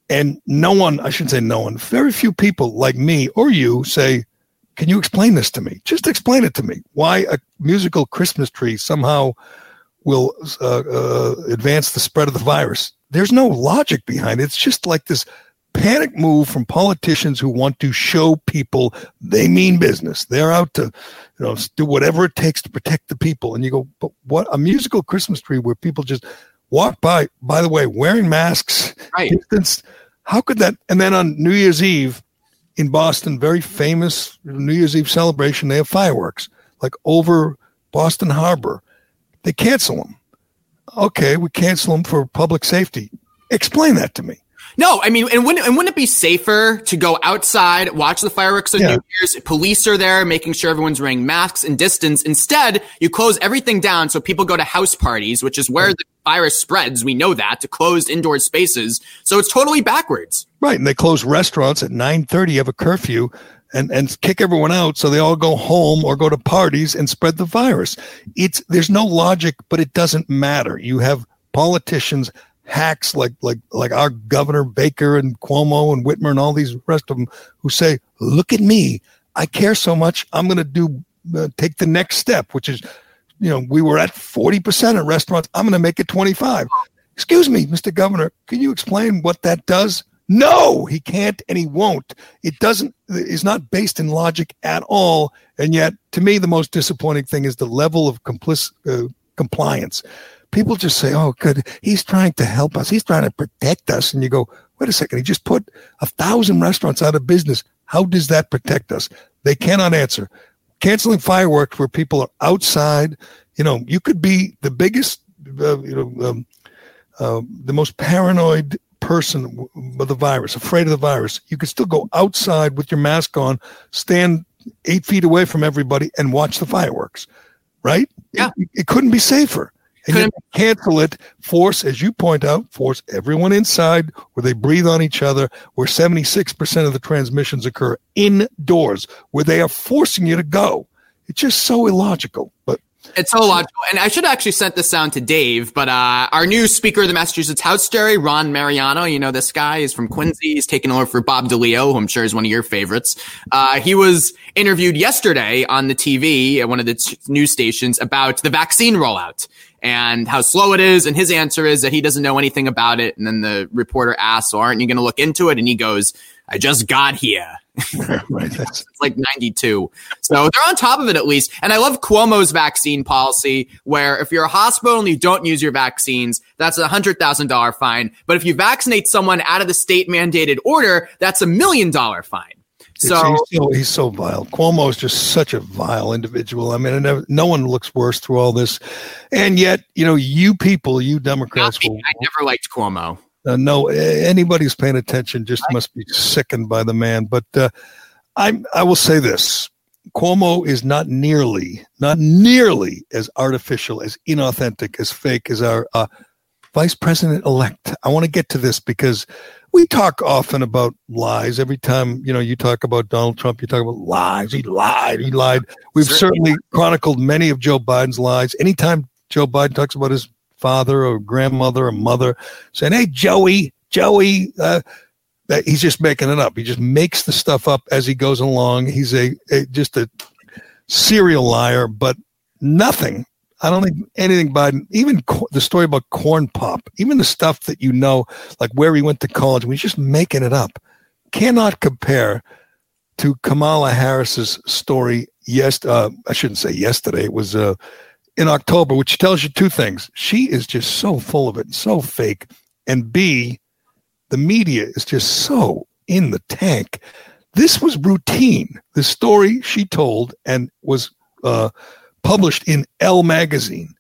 And no one, I shouldn't say no one, very few people like me or you say, Can you explain this to me? Just explain it to me. Why a musical Christmas tree somehow will uh, uh, advance the spread of the virus. There's no logic behind it. It's just like this panic move from politicians who want to show people they mean business. They're out to, you know, do whatever it takes to protect the people. And you go, but what a musical Christmas tree where people just walk by. By the way, wearing masks, right. distance. How could that? And then on New Year's Eve in Boston, very famous New Year's Eve celebration, they have fireworks like over Boston Harbor. They cancel them. Okay, we cancel them for public safety. Explain that to me. No, I mean, and wouldn't, and wouldn't it be safer to go outside, watch the fireworks on yeah. New Year's? Police are there, making sure everyone's wearing masks and distance. Instead, you close everything down so people go to house parties, which is where right. the virus spreads. We know that to closed indoor spaces. So it's totally backwards. Right, and they close restaurants at nine thirty. Have a curfew. And, and kick everyone out so they all go home or go to parties and spread the virus. It's there's no logic, but it doesn't matter. You have politicians hacks like like like our governor Baker and Cuomo and Whitmer and all these rest of them who say, "Look at me, I care so much. I'm going to do uh, take the next step, which is, you know, we were at forty percent at restaurants. I'm going to make it 25. Excuse me, Mr. Governor, can you explain what that does? No, he can't and he won't. It doesn't is not based in logic at all. And yet, to me, the most disappointing thing is the level of uh, compliance people just say, "Oh, good, he's trying to help us. He's trying to protect us." And you go, "Wait a second. He just put a thousand restaurants out of business. How does that protect us?" They cannot answer. Canceling fireworks where people are outside. You know, you could be the biggest, uh, you know, um, uh, the most paranoid person with the virus, afraid of the virus, you could still go outside with your mask on, stand eight feet away from everybody, and watch the fireworks. Right? Yeah. It, it couldn't be safer. And yet cancel it, force, as you point out, force everyone inside where they breathe on each other, where 76% of the transmissions occur indoors, where they are forcing you to go. It's just so illogical. But It's so logical. And I should have actually sent this sound to Dave, but uh, our new Speaker of the Massachusetts House Gerry, Ron Mariano, you know this guy is from Quincy. He's taking over for Bob DeLeo, who I'm sure is one of your favorites. Uh, he was interviewed yesterday on the TV at one of the t- news stations about the vaccine rollout and how slow it is. And his answer is that he doesn't know anything about it. And then the reporter asks, well, aren't you going to look into it? And he goes, I just got here. right, It's like 92. So they're on top of it at least. And I love Cuomo's vaccine policy where if you're a hospital and you don't use your vaccines, that's a $100,000 fine. But if you vaccinate someone out of the state mandated order, that's a million dollar fine. So he's, so, he's so vile. Cuomo is just such a vile individual. I mean, I never, no one looks worse through all this. And yet, you know, you people, you Democrats, will, I never liked Cuomo. uh, no anybody who's paying attention just must be sickened by the man but uh, i i will say this cuomo is not nearly not nearly as artificial as inauthentic as fake as our uh, vice president elect i want to get to this because we talk often about lies every time you know you talk about donald trump you talk about lies he lied he lied we've Certainly. certainly chronicled many of joe biden's lies anytime joe biden talks about his father or grandmother or mother saying, "Hey, Joey, Joey," uh, that he's just making it up. He just makes the stuff up as he goes along. He's a, a just a serial liar, but nothing. I don't think anything Biden, even co- the story about corn pop, even the stuff that you know, like where he went to college, he's just making it up, cannot compare to Kamala Harris's story. Yes, uh, I shouldn't say yesterday. It was uh, in October, which tells you two things. She is just so full of it, so fake, and B, the media is just so in the tank. This was routine. The story she told and was uh, published in Elle magazine.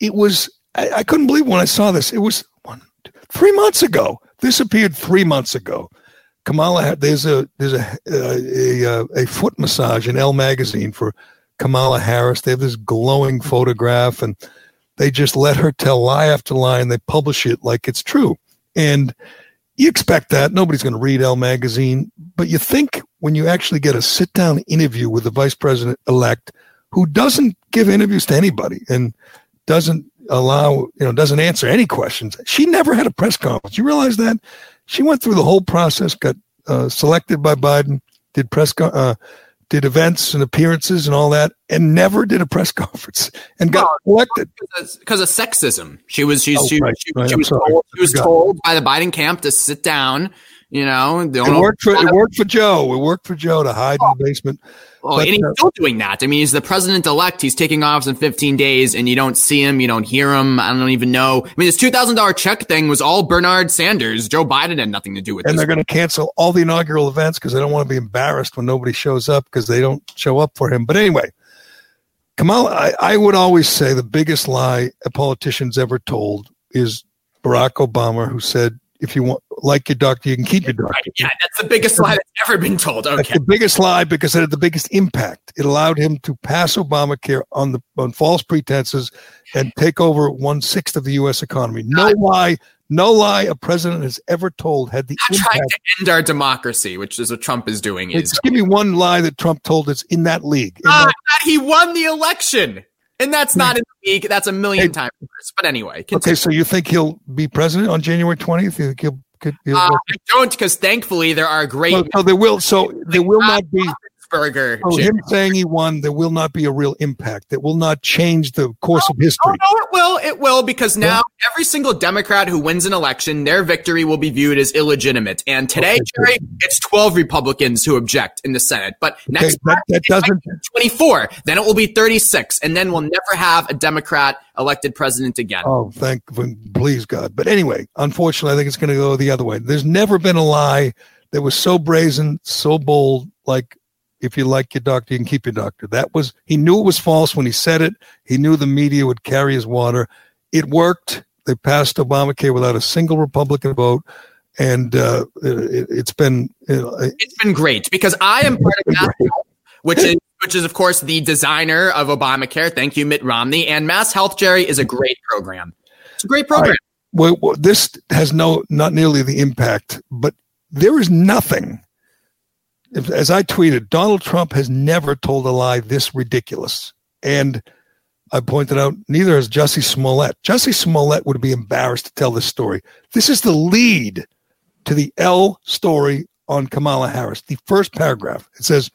It was. I, I couldn't believe when I saw this. It was one, two, three months ago. This appeared three months ago. Kamala, there's a there's a a, a, a foot massage in Elle magazine for Kamala Harris. They have this glowing photograph, and they just let her tell lie after lie, and they publish it like it's true. And you expect that nobody's going to read Elle magazine, but you think when you actually get a sit down interview with the vice president elect, who doesn't give interviews to anybody and doesn't allow, you know, doesn't answer any questions. She never had a press conference. You realize that? She went through the whole process, got uh, selected by Biden, did press, uh, did events and appearances and all that, and never did a press conference and got elected. because of sexism. She was she, Oh, she, right, she, right, she was told, she was told by the Biden camp to sit down. You know, the It worked for it worked for Joe. It worked for Joe to hide in the basement. Oh, But, and he's uh, still doing that. I mean, he's the president elect. He's taking office in 15 days, and you don't see him. You don't hear him. I don't even know. I mean, this $2,000 check thing was all Bernard Sanders. Joe Biden had nothing to do with it. and they're going to cancel all the inaugural events because they don't want to be embarrassed when nobody shows up because they don't show up for him. But anyway, Kamala, I, I would always say the biggest lie a politician's ever told is Barack Obama, who said, "If you want like your doctor, you can keep your doctor." Right, yeah, that's the biggest lie that's ever been told. That's the biggest lie because it had the biggest impact. It allowed him to pass Obamacare on the on false pretenses and take over one sixth of the U.S. economy. No lie, no lie a president has ever told had the Not trying impact. to end our democracy, which is what Trump is doing. Is Just give me one lie that Trump told that's in that league. In Ah, that he won the election. And that's not in the league. That's a million Hey. times worse. But anyway, okay, so you think he'll be president on January twentieth? You think he'll? Could, he'll Uh, I don't, because thankfully there are great so, so there will. So there will not be. Burger. So oh, him saying he won, there will not be a real impact. It will not change the course oh, of history. Oh no, it will. It will because now every single Democrat who wins an election, their victory will be viewed as illegitimate. And today, Okay, good. Gerry, it's twelve Republicans who object in the Senate. But Okay, next that, that doesn't. twenty-four, then it will be thirty-six, and then we'll never have a Democrat elected president again. Oh, thank, please God. But anyway, unfortunately, I think it's going to go the other way. There's never been a lie that was so brazen, so bold, like if you like your doctor, you can keep your doctor. That was, he knew it was false when he said it. He knew the media would carry his water. It worked. They passed Obamacare without a single Republican vote, and uh, it, has been you know, it's been great because I am part of Mass Health, which is which is of course the designer of Obamacare. Thank you, Mitt Romney. And Mass Health, Gerry, is a great program. It's a great program. Right. Well, well, this has no not nearly the impact, but there is nothing. As I tweeted, Donald Trump has never told a lie this ridiculous, and I pointed out neither has Jussie Smollett. Jussie Smollett would be embarrassed to tell this story. This is the lead to the Elle story on Kamala Harris. The first paragraph it says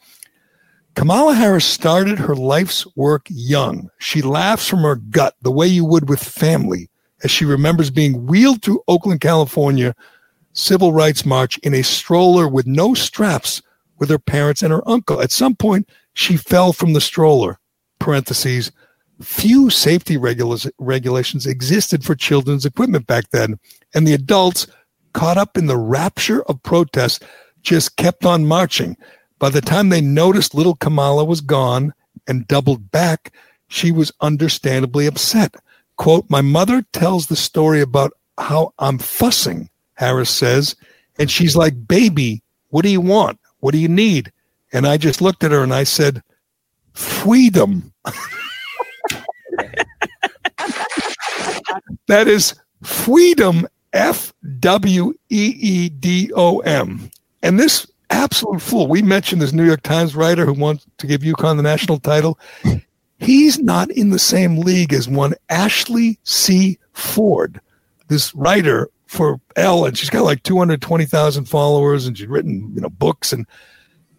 Kamala Harris started her life's work young. She laughs from her gut the way you would with family as she remembers being wheeled through Oakland, California civil rights march in a stroller with no straps with her parents and her uncle. At some point, she fell from the stroller. Parentheses. Few safety regula- regulations existed for children's equipment back then, and the adults caught up in the rapture of protest, just kept on marching. By the time they noticed little Kamala was gone and doubled back, she was understandably upset. Quote, My mother tells the story about how I'm fussing, Harris says, and she's like, Baby, what do you want? What do you need? And I just looked at her and I said, Freedom. that is freedom F W E E D O M. And this absolute fool, we mentioned this New York Times writer who wants to give UConn the national title. He's not in the same league as one Ashley C. Ford, this writer for Elle, and she's got like 220,000 followers and she's written, you know, books. And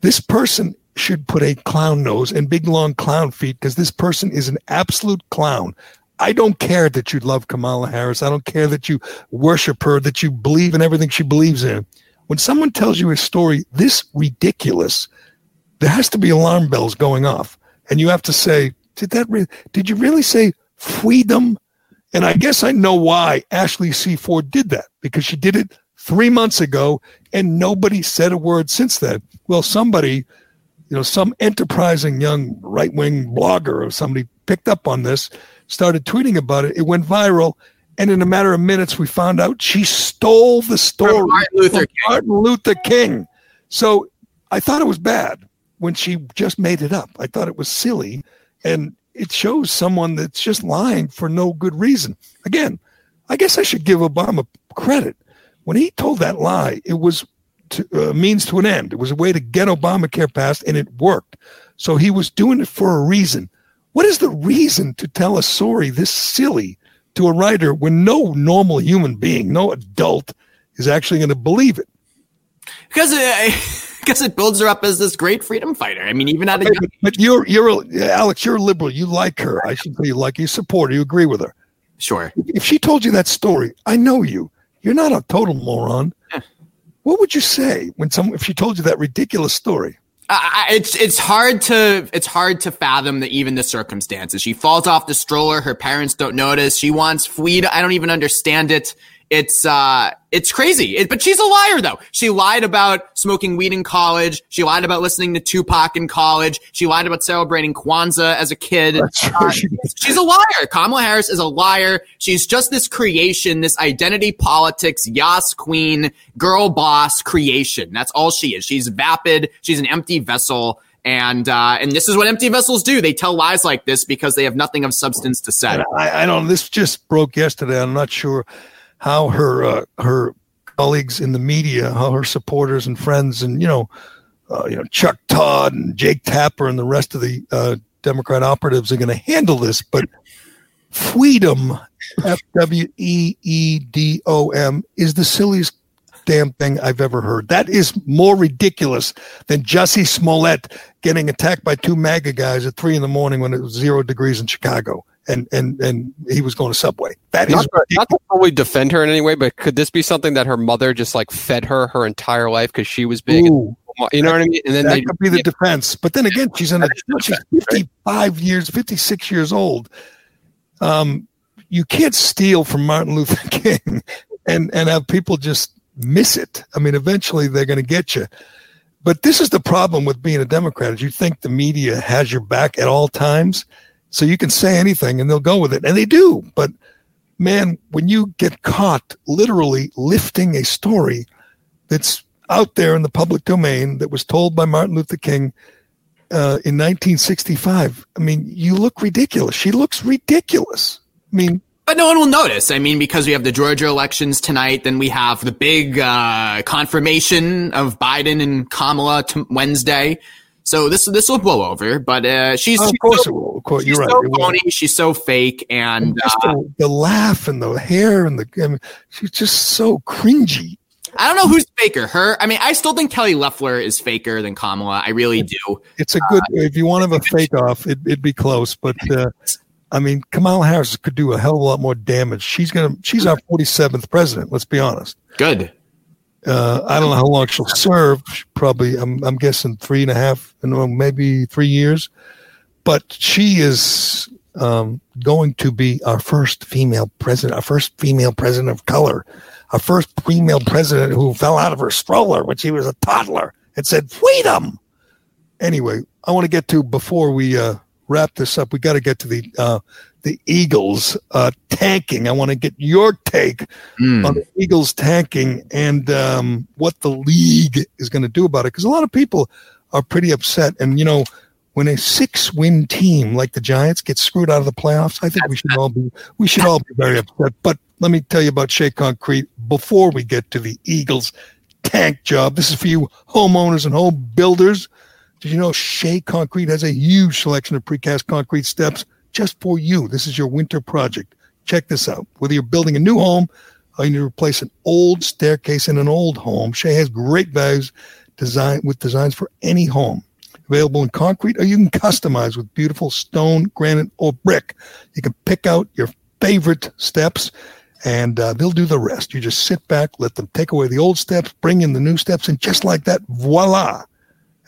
this person should put a clown nose and big long clown feet because this person is an absolute clown. I don't care that you love Kamala Harris. I don't care that you worship her, that you believe in everything she believes in. When someone tells you a story this ridiculous, there has to be alarm bells going off. And you have to say, did that re- did you really say freedom? And I guess I know why Ashley C. Ford did that because she did it three months ago and nobody said a word since then. Well, somebody, you know, some enterprising young right wing blogger or somebody picked up on this started tweeting about it. It went viral. And in a matter of minutes, we found out she stole the story from Martin Luther, from Martin Luther King. So I thought it was bad when she just made it up. I thought it was silly. And it shows someone that's just lying for no good reason. Again, I guess I should give Obama credit. When he told that lie, it was to, uh, means to an end. It was a way to get Obamacare passed, and it worked. So he was doing it for a reason. What is the reason to tell a story this silly to a writer when no normal human being, no adult, is actually going to believe it? Because it, because it builds her up as this great freedom fighter. I mean, even at a young but you're you're a, Alex, you're a liberal. You like her. I should say you like you support her. You agree with her. Sure. If she told you that story, I know you. You're not a total moron. Yeah. What would you say when some if she told you that ridiculous story? Uh, it's it's hard to it's hard to fathom that even the circumstances. She falls off the stroller. Her parents don't notice. She wants fleed. I don't even understand it. It's uh, it's crazy. It, but she's a liar, though. She lied about smoking weed in college. She lied about listening to Tupac in college. She lied about celebrating Kwanzaa as a kid. Uh, she's a liar. Kamala Harris is a liar. She's just this creation, this identity politics, yas queen, girl boss creation. That's all she is. She's vapid. She's an empty vessel. And uh, and this is what empty vessels do. They tell lies like this because they have nothing of substance to say. I, I don't. This just broke yesterday. I'm not sure how her uh, her colleagues in the media, how her supporters and friends, and you know, uh, you know Chuck Todd and Jake Tapper and the rest of the uh, Democrat operatives are going to handle this. But freedom, F W E E D O M, is the silliest damn thing I've ever heard. That is more ridiculous than Jussie Smollett getting attacked by two MAGA guys at three in the morning when it was zero degrees in Chicago and and and he was going to Subway. That not is to, not to fully defend her in any way, but could this be something that her mother just like fed her her entire life because she was big? Ooh, you know what I mean? And then that they, could be the yeah. defense. But then again, she's in a, she's fifty five years, fifty six years old. Um, you can't steal from Martin Luther King and and have people just miss it. I mean, eventually they're going to get you. But this is the problem with being a Democrat: is you think the media has your back at all times so you can say anything and they'll go with it. And they do. But man, when you get caught literally lifting a story that's out there in the public domain that was told by Martin Luther King uh, in 1965, I mean, you look ridiculous. She looks ridiculous. I mean, but no one will notice. I mean, because we have the Georgia elections tonight, then we have the big uh, confirmation of Biden and Kamala t- Wednesday. So this this will blow over, but uh, she's oh, of she's course so, course, you're she's right. so phony. She's so fake, and And uh, the, the laugh and the hair and the I mean, she's just so cringy. I don't know who's faker. Her. I mean, I still think Kelly Loeffler is faker than Kamala. I really do. It's a good. if you want to have a fake off, it, it'd be close. But uh, I mean, Kamala Harris could do a hell of a lot more damage. She's gonna. She's our 47th president. Let's be honest. Good. Uh, I don't know how long she'll serve. Probably, I'm, I'm guessing three and a half, and maybe three years. But she is um, going to be our first female president, our first female president of color, our first female president who fell out of her stroller when she was a toddler and said freedom. Anyway, I want to get to before we uh, wrap this up. We got to get to the uh, the Eagles uh, tanking. I want to get your take Mm. on the Eagles tanking and um, what the league is going to do about it. Because a lot of people are pretty upset. And, you know, when a six win team like the Giants gets screwed out of the playoffs, I think we should all be we should all be very upset. But let me tell you about Shea Concrete before we get to the Eagles tank job. This is for you homeowners and home builders. Did you know Shea Concrete has a huge selection of precast concrete steps just for you? This is your winter project. Check this out. Whether you're building a new home or you need to replace an old staircase in an old home, Shea has great values design with designs for any home. Available in concrete or you can customize with beautiful stone, granite, or brick. You can pick out your favorite steps and uh, they'll do the rest. You just sit back, let them take away the old steps, bring in the new steps, and just like that, voila,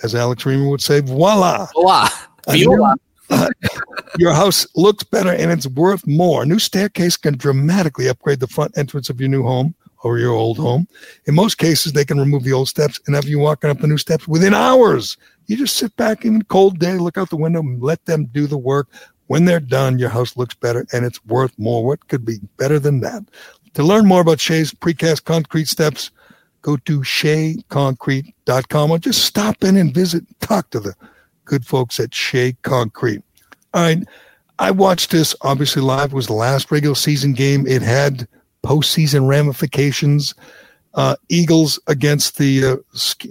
as Alex Reimer would say, voila. Voila. Viola. uh, your house looks better and it's worth more. A new staircase can dramatically upgrade the front entrance of your new home or your old home. In most cases, they can remove the old steps and have you walking up the new steps within hours. You just sit back in cold day, look out the window, and let them do the work. When they're done, your house looks better and it's worth more. What could be better than that? To learn more about Shea's precast concrete steps, go to sheaconcrete.com or just stop in and visit, and talk to the good folks at Shea Concrete. All right. I watched this obviously live. It was the last regular season game. It had postseason ramifications. Uh, Eagles against the, uh,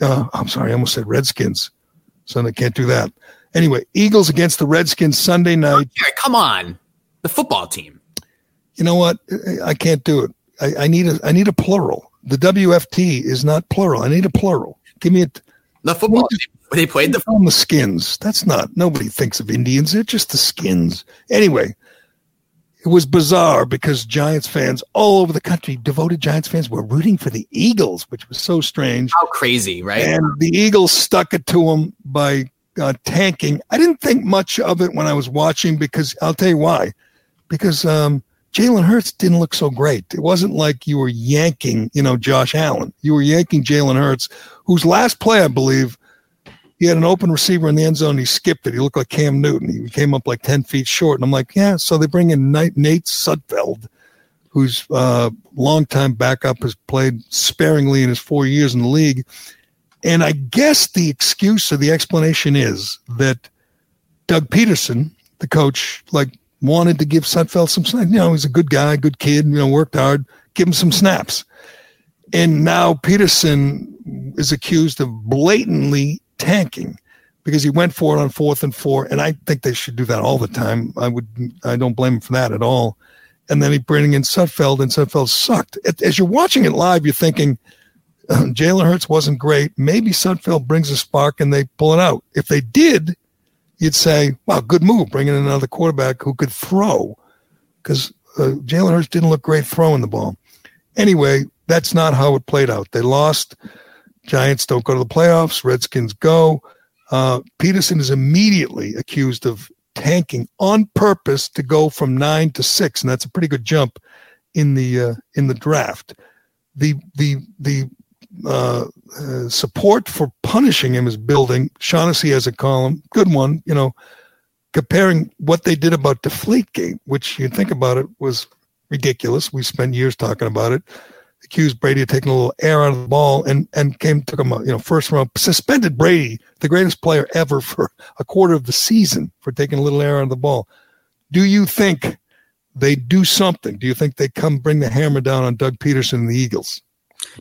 uh, I'm sorry, I almost said Redskins. So I can't do that. Anyway, Eagles against the Redskins Sunday night. Come on. The football team. You know what? I can't do it. I, I need a, I need a plural. The WFT is not plural. I need a plural. Give me a, The football team. They played the on the skins. That's not, nobody thinks of Indians. They're just the skins. Anyway, it was bizarre because Giants fans all over the country, devoted Giants fans, were rooting for the Eagles, which was so strange. how crazy, right? And the Eagles stuck it to them by uh, tanking. I didn't think much of it when I was watching because I'll tell you why. Because um, Jalen Hurts didn't look so great. It wasn't like you were yanking, you know, Josh Allen. You were yanking Jalen Hurts, whose last play, I believe, he had an open receiver in the end zone. He skipped it. He looked like Cam Newton. He came up like 10 feet short. And I'm like, yeah. So they bring in Nate, Sudfeld, whose uh, longtime backup has played sparingly in his four years in the league. And I guess the excuse or the explanation is that Doug Pederson, the coach, like wanted to give Sudfeld some snaps. You know, he's a good guy, good kid, you know, worked hard, give him some snaps. And now Pederson is accused of blatantly tanking because he went for it on fourth and four. And I think they should do that all the time. I would, I don't blame him for that at all. And then he bring in Sudfeld, and Sudfeld sucked. As you're watching it live, you're thinking, uh, Jalen Hurts wasn't great. Maybe Sudfeld brings a spark and they pull it out. If they did, you'd say, wow, good move, bringing in another quarterback who could throw because uh, Jalen Hurts didn't look great throwing the ball. Anyway, that's not how it played out. They lost. Giants don't go to the playoffs. Redskins go. Uh, Pederson is immediately accused of tanking on purpose to go from nine to six, and that's a pretty good jump in the uh, in the draft. The the the uh, uh, support for punishing him is building. Shaughnessy has a column, good one, you know, comparing what they did about Deflategate, which you think about it was ridiculous. We spent years talking about it. Accused Brady of taking a little air out of the ball and and came took him a you know first round suspended Brady, the greatest player ever for a quarter of the season for taking a little air out of the ball. Do you think they do something? Do you think they come bring the hammer down on Doug Pederson and the Eagles?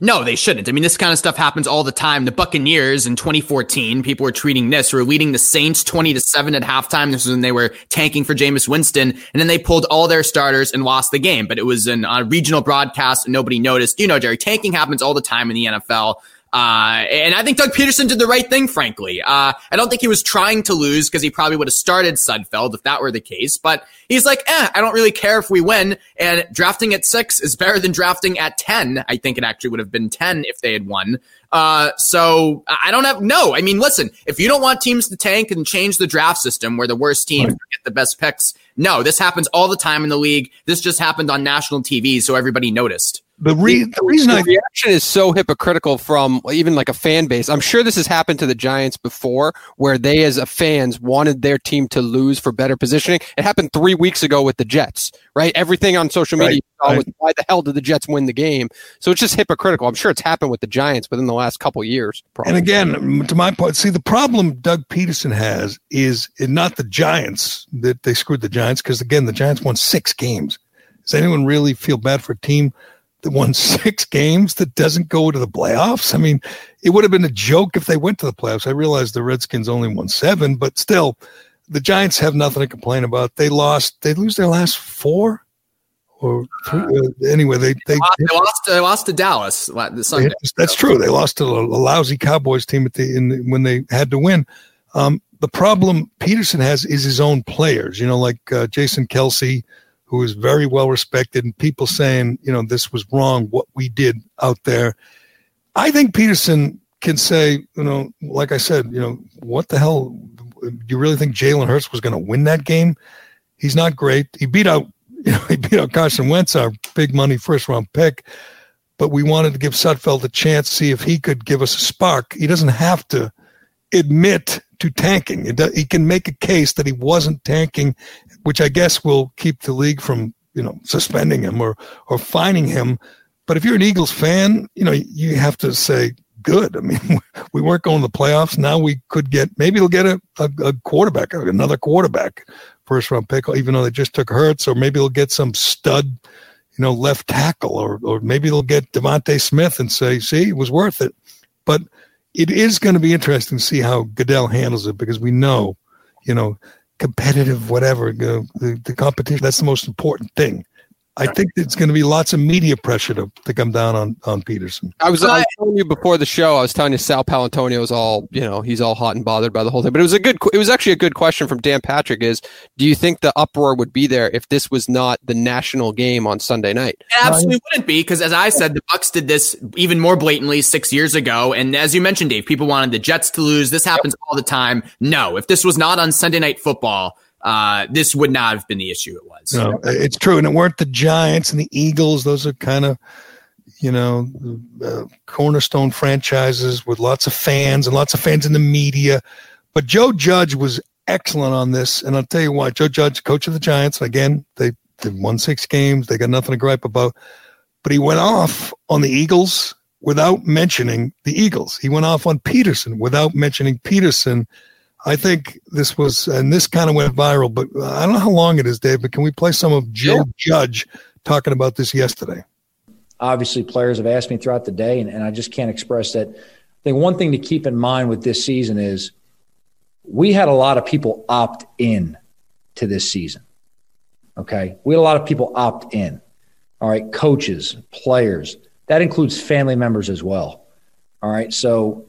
No, they shouldn't. I mean, this kind of stuff happens all the time. The Buccaneers in 2014, people were treating this, were leading the Saints 20 to 7 at halftime. This was when they were tanking for Jameis Winston, and then they pulled all their starters and lost the game. But it was an, a regional broadcast and nobody noticed. You know, Gerry, tanking happens all the time in the NFL. Uh, and I think Doug Pederson did the right thing, frankly. Uh, I don't think he was trying to lose because he probably would have started Sudfeld if that were the case. But he's like, eh, I don't really care if we win. And drafting at six is better than drafting at 10. I think it actually would have been 10 if they had won. Uh, so I don't have, no, I mean, listen, if you don't want teams to tank and change the draft system where the worst teams right. get the best picks, no, this happens all the time in the league. This just happened on national TV. So everybody noticed. The, re- the reason the I reaction is so hypocritical from even like a fan base. I'm sure this has happened to the Giants before, where they as a fans wanted their team to lose for better positioning. It happened three weeks ago with the Jets, right? Everything on social media right, was why the hell did the Jets win the game? So it's just hypocritical. I'm sure it's happened with the Giants within the last couple years. Probably. And again, to my point, see the problem Doug Pederson has is not the Giants that they screwed the Giants because again the Giants won six games. Does anyone really feel bad for a team? That won six games that doesn't go to the playoffs. I mean, it would have been a joke if they went to the playoffs. I realize the Redskins only won seven, but still, the Giants have nothing to complain about. They lost. They lose their last four, or three, uh, anyway, they they, they lost. They lost to Dallas Sunday. That's true. They lost to a, a lousy Cowboys team at the in when they had to win. Um, the problem Pederson has is his own players. You know, like uh, Jason Kelce who is very well respected, and people saying, you know, this was wrong, what we did out there. I think Pederson can say, you know, like I said, you know, what the hell? Do you really think Jalen Hurts was going to win that game? He's not great. He beat out, you know, he beat out Carson Wentz, our big money first round pick. But we wanted to give Sudfeld a chance, see if he could give us a spark. He doesn't have to admit to tanking. he can make a case that he wasn't tanking, which I guess will keep the league from you know suspending him or or fining him. But if you're an Eagles fan, you know you have to say good. I mean, we weren't going to the playoffs. Now we could get maybe they'll get a, a, a quarterback, another quarterback, first round pick, even though they just took Hurts, or maybe they'll get some stud, you know, left tackle, or or maybe they'll get DeVonta Smith and say, see, it was worth it. But it is going to be interesting to see how Goodell handles it because we know, you know, competitive, whatever, you know, the, the competition, that's the most important thing. I think it's going to be lots of media pressure to, to come down on, on Pederson. I was, I was telling you before the show, I was telling you Sal Paolantonio is all, you know, he's all hot and bothered by the whole thing. But it was a good, it was actually a good question from Dan Patrick is, do you think the uproar would be there if this was not the national game on Sunday night? It absolutely wouldn't be because as I said, the Bucs did this even more blatantly six years ago. And as you mentioned, Dave, people wanted the Jets to lose. This happens yep. all the time. No, if this was not on Sunday night football, uh, this would not have been the issue it was. No, it's true. And it weren't the Giants and the Eagles. Those are kind of, you know, uh, cornerstone franchises with lots of fans and lots of fans in the media. But Joe Judge was excellent on this. And I'll tell you why. Joe Judge, coach of the Giants, again, they, they won six games. They got nothing to gripe about. But he went off on the Eagles without mentioning the Eagles. He went off on Pederson without mentioning Pederson I think this was, and this kind of went viral, but I don't know how long it is, Dave, but can we play some of Joe. Judge talking about this yesterday? Obviously, players have asked me throughout the day, and, and I just can't express that. I think one thing to keep in mind with this season is we had a lot of people opt in to this season. Okay. We had a lot of people opt in. All right. Coaches, players, that includes family members as well. All right. So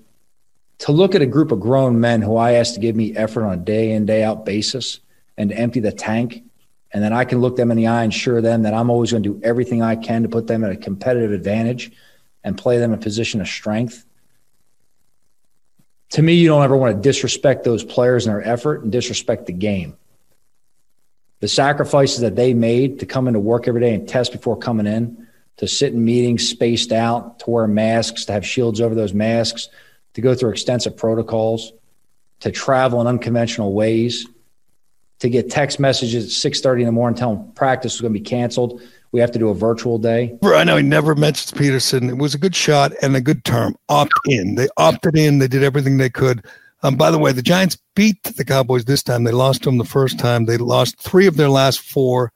to look at a group of grown men who I ask to give me effort on a day in, day out basis and to empty the tank, and then I can look them in the eye and assure them that I'm always going to do everything I can to put them at a competitive advantage and play them in a position of strength. To me, you don't ever want to disrespect those players and their effort and disrespect the game. The sacrifices that they made to come into work every day and test before coming in, to sit in meetings spaced out, to wear masks, to have shields over those masks, to go through extensive protocols, to travel in unconventional ways, to get text messages at 6:30 in the morning telling practice was going to be canceled we have to do a virtual day. I know he never mentions Pederson. It was a good shot and a good term. Opt in. They opted in. They did everything they could. Um, by the way, the Giants beat the Cowboys this time. They lost to them the first time. They lost three of their last four.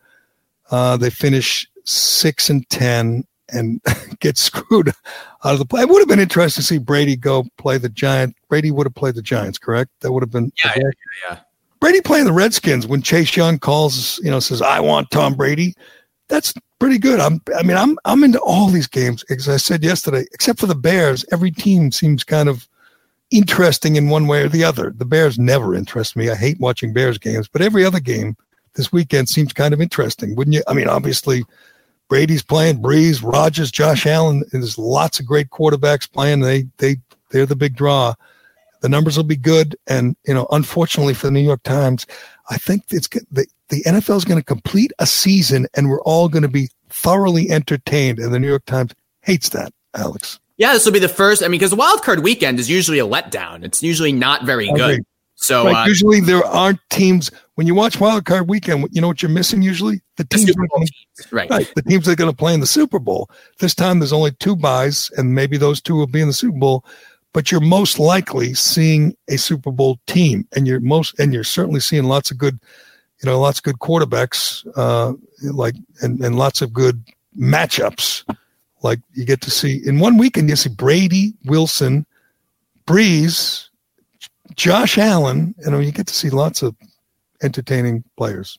Uh, they finish six and ten and get screwed out of the play. It would have been interesting to see Brady go play the Giant. Brady would have played the Giants, correct? That would have been yeah, yeah, yeah. Brady playing the Redskins when Chase Young calls, you know, says, "I want Tom Brady." That's pretty good. I'm, I mean, I'm, I'm into all these games. As I said yesterday, except for the Bears, every team seems kind of interesting in one way or the other. The Bears never interest me. I hate watching Bears games, but every other game this weekend seems kind of interesting, wouldn't you? I mean, obviously, Brady's playing, Brees, Rodgers, Josh Allen. There's lots of great quarterbacks playing. They they they're the big draw. The numbers will be good, and you know, unfortunately for the New York Times, I think it's the the NFL is going to complete a season, and we're all going to be thoroughly entertained. And the New York Times hates that, Alex. Yeah, this will be the first. I mean, because the wild card weekend is usually a letdown. It's usually not very good. So right, uh, usually there aren't teams when you watch wild card weekend. You know what you're missing usually the teams, the gonna. Right. right, the teams that are going to play in the Super Bowl. This time there's only two buys, and maybe those two will be in the Super Bowl. But you're most likely seeing a Super Bowl team, and you're most and you're certainly seeing lots of good, you know, lots of good quarterbacks, uh, like and and lots of good matchups. Like you get to see in one weekend, you see Brady, Wilson, Brees, Josh Allen. You know, you get to see lots of entertaining players.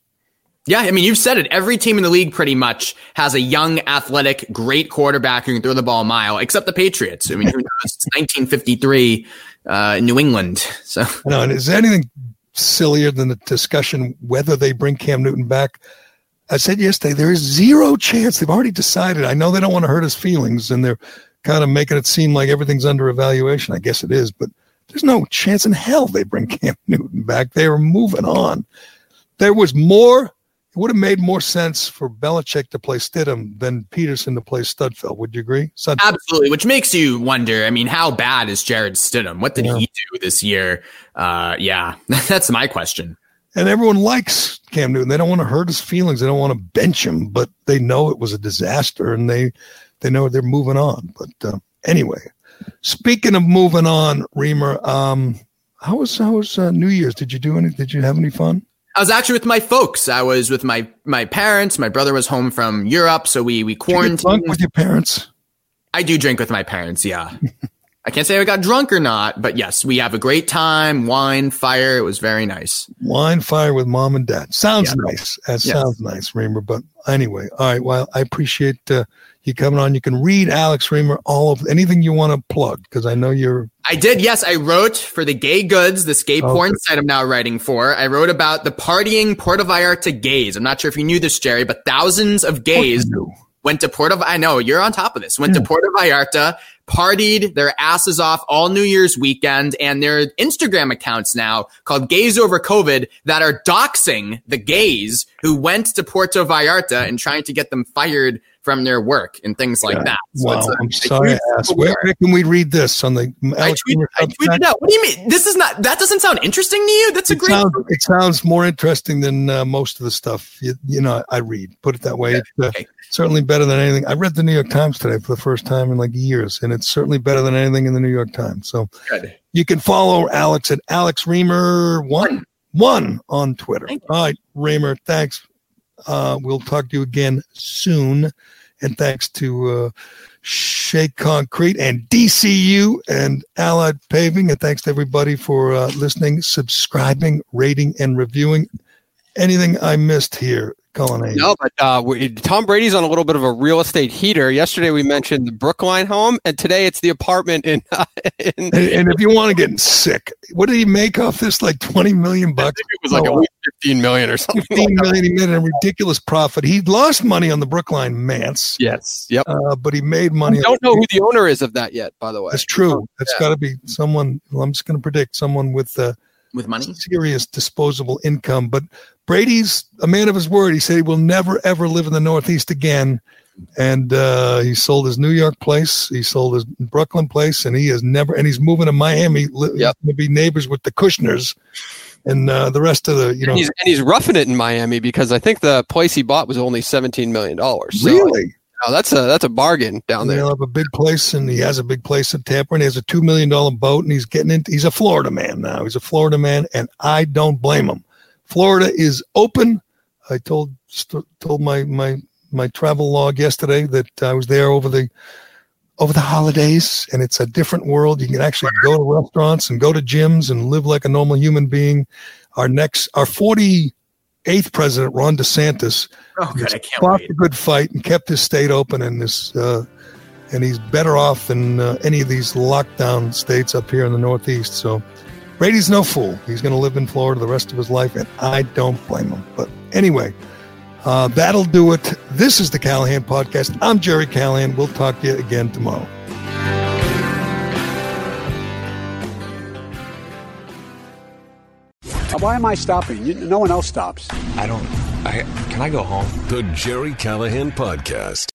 Yeah, I mean, you've said it. Every team in the league pretty much has a young, athletic, great quarterback who can throw the ball a mile, except the Patriots. I mean, who knows? It's 1953 uh, New England. So, no, and is there anything sillier than the discussion whether they bring Cam Newton back? I said yesterday, there is zero chance. They've already decided. I know they don't want to hurt his feelings, and they're kind of making it seem like everything's under evaluation. I guess it is, but there's no chance in hell they bring Cam Newton back. They are moving on. There was more. It would have made more sense for Belichick to play Stidham than Pederson to play Studfeld. Would you agree? Studfeld. Absolutely. Which makes you wonder. I mean, how bad is Jarrett Stidham? What did yeah. he do this year? Uh, yeah, that's my question and everyone likes Cam Newton. They don't want to hurt his feelings. They don't want to bench him, but they know it was a disaster, and they they know they're moving on. But uh, anyway, speaking of moving on, Reimer, um, how was how was uh, New Year's? Did you do any? Did you have any fun? I was actually with my folks. I was with my my parents. My brother was home from Europe, so we we quarantined. with your parents? I do drink with my parents. Yeah. I can't say I got drunk or not, but yes, we have a great time. Wine, fire. It was very nice. Wine, fire with mom and dad. Sounds yeah. nice. That yes. sounds nice, Reimer. But anyway, all right. Well, I appreciate uh, you coming on. You can read Alex Reimer all of anything you want to plug because I know you're. I did. Yes, I wrote for the Gay Goods, the skate oh, porn site I'm now writing for. I wrote about the partying Puerto Vallarta gays. I'm not sure if you knew this, Gerry, but thousands of gays went to Puerto. I know you're on top of this. Went yeah. to Puerto Vallarta, partied their asses off all New Year's weekend, and their Instagram accounts now called Gays Over COVID that are doxing the gays who went to Puerto Vallarta and trying to get them fired from their work and things like yeah. that. So wow, a, I'm sorry. Where, where, can we read this on the? I, tweet, I tweeted out. What do you mean? This is not. That doesn't sound interesting to you. That's a great. Sounds, it sounds more interesting than uh, most of the stuff you, you, know I read. Put it that way. Okay. It's, uh, okay. Certainly better than anything. I read the New York Times today for the first time in like years, and it's certainly better than anything in the New York Times. So Good. you can follow Alex at Alex Reimer one one on Twitter. All right, Reimer, thanks. Uh, we'll talk to you again soon. And thanks to uh, Shea Concrete and DCU and Allied Paving. And thanks to everybody for uh, listening, subscribing, rating, and reviewing. Anything I missed here, No, but uh, we, Tom Brady's on a little bit of a real estate heater. Yesterday we mentioned the Brookline home, and today it's the apartment in. in and, and, if you want to get sick, what did he make off this? Like twenty million bucks? it was like oh, a week 15 million or something. 15 like million. He made a ridiculous profit. He lost money on the Brookline Manse. Yes. Yep. Uh, but he made money. I don't know who the owner is of that yet, by the way. That's true. That's yeah. got to be someone. Well, I'm just going to predict someone with uh, with money, serious disposable income. But Brady's a man of his word. He said he will never ever live in the Northeast again. And uh, he sold his New York place, he sold his Brookline place, and he has never. And he's moving to Miami. Yep. to be neighbors with the Kushners and uh, the rest of the you know. And he's, and he's roughing it in Miami because I think the place he bought was only seventeen million dollars. So, really? No, that's a that's a bargain down there. He'll have a big place, and he has a big place in Tampa, and he has a two million dollar boat, and he's getting into. He's a Florida man now. He's a Florida man, and I don't blame him. Florida is open. I told told my my my travel log yesterday that I was there over the over the holidays, and it's a different world. You can actually go to restaurants and go to gyms and live like a normal human being. Our next, our forty eighth president, Ron DeSantis, oh, good, I can't fought wait. a good fight and kept his state open, and this, uh, and he's better off than uh, any of these lockdown states up here in the Northeast. So, Brady's no fool. He's going to live in Florida the rest of his life, and I don't blame him. But anyway, uh, that'll do it. This is the Callahan Podcast. I'm Gerry Callahan. We'll talk to you again tomorrow. Why am I stopping? You, no one else stops. I don't. I can I go home? The Gerry Callahan Podcast.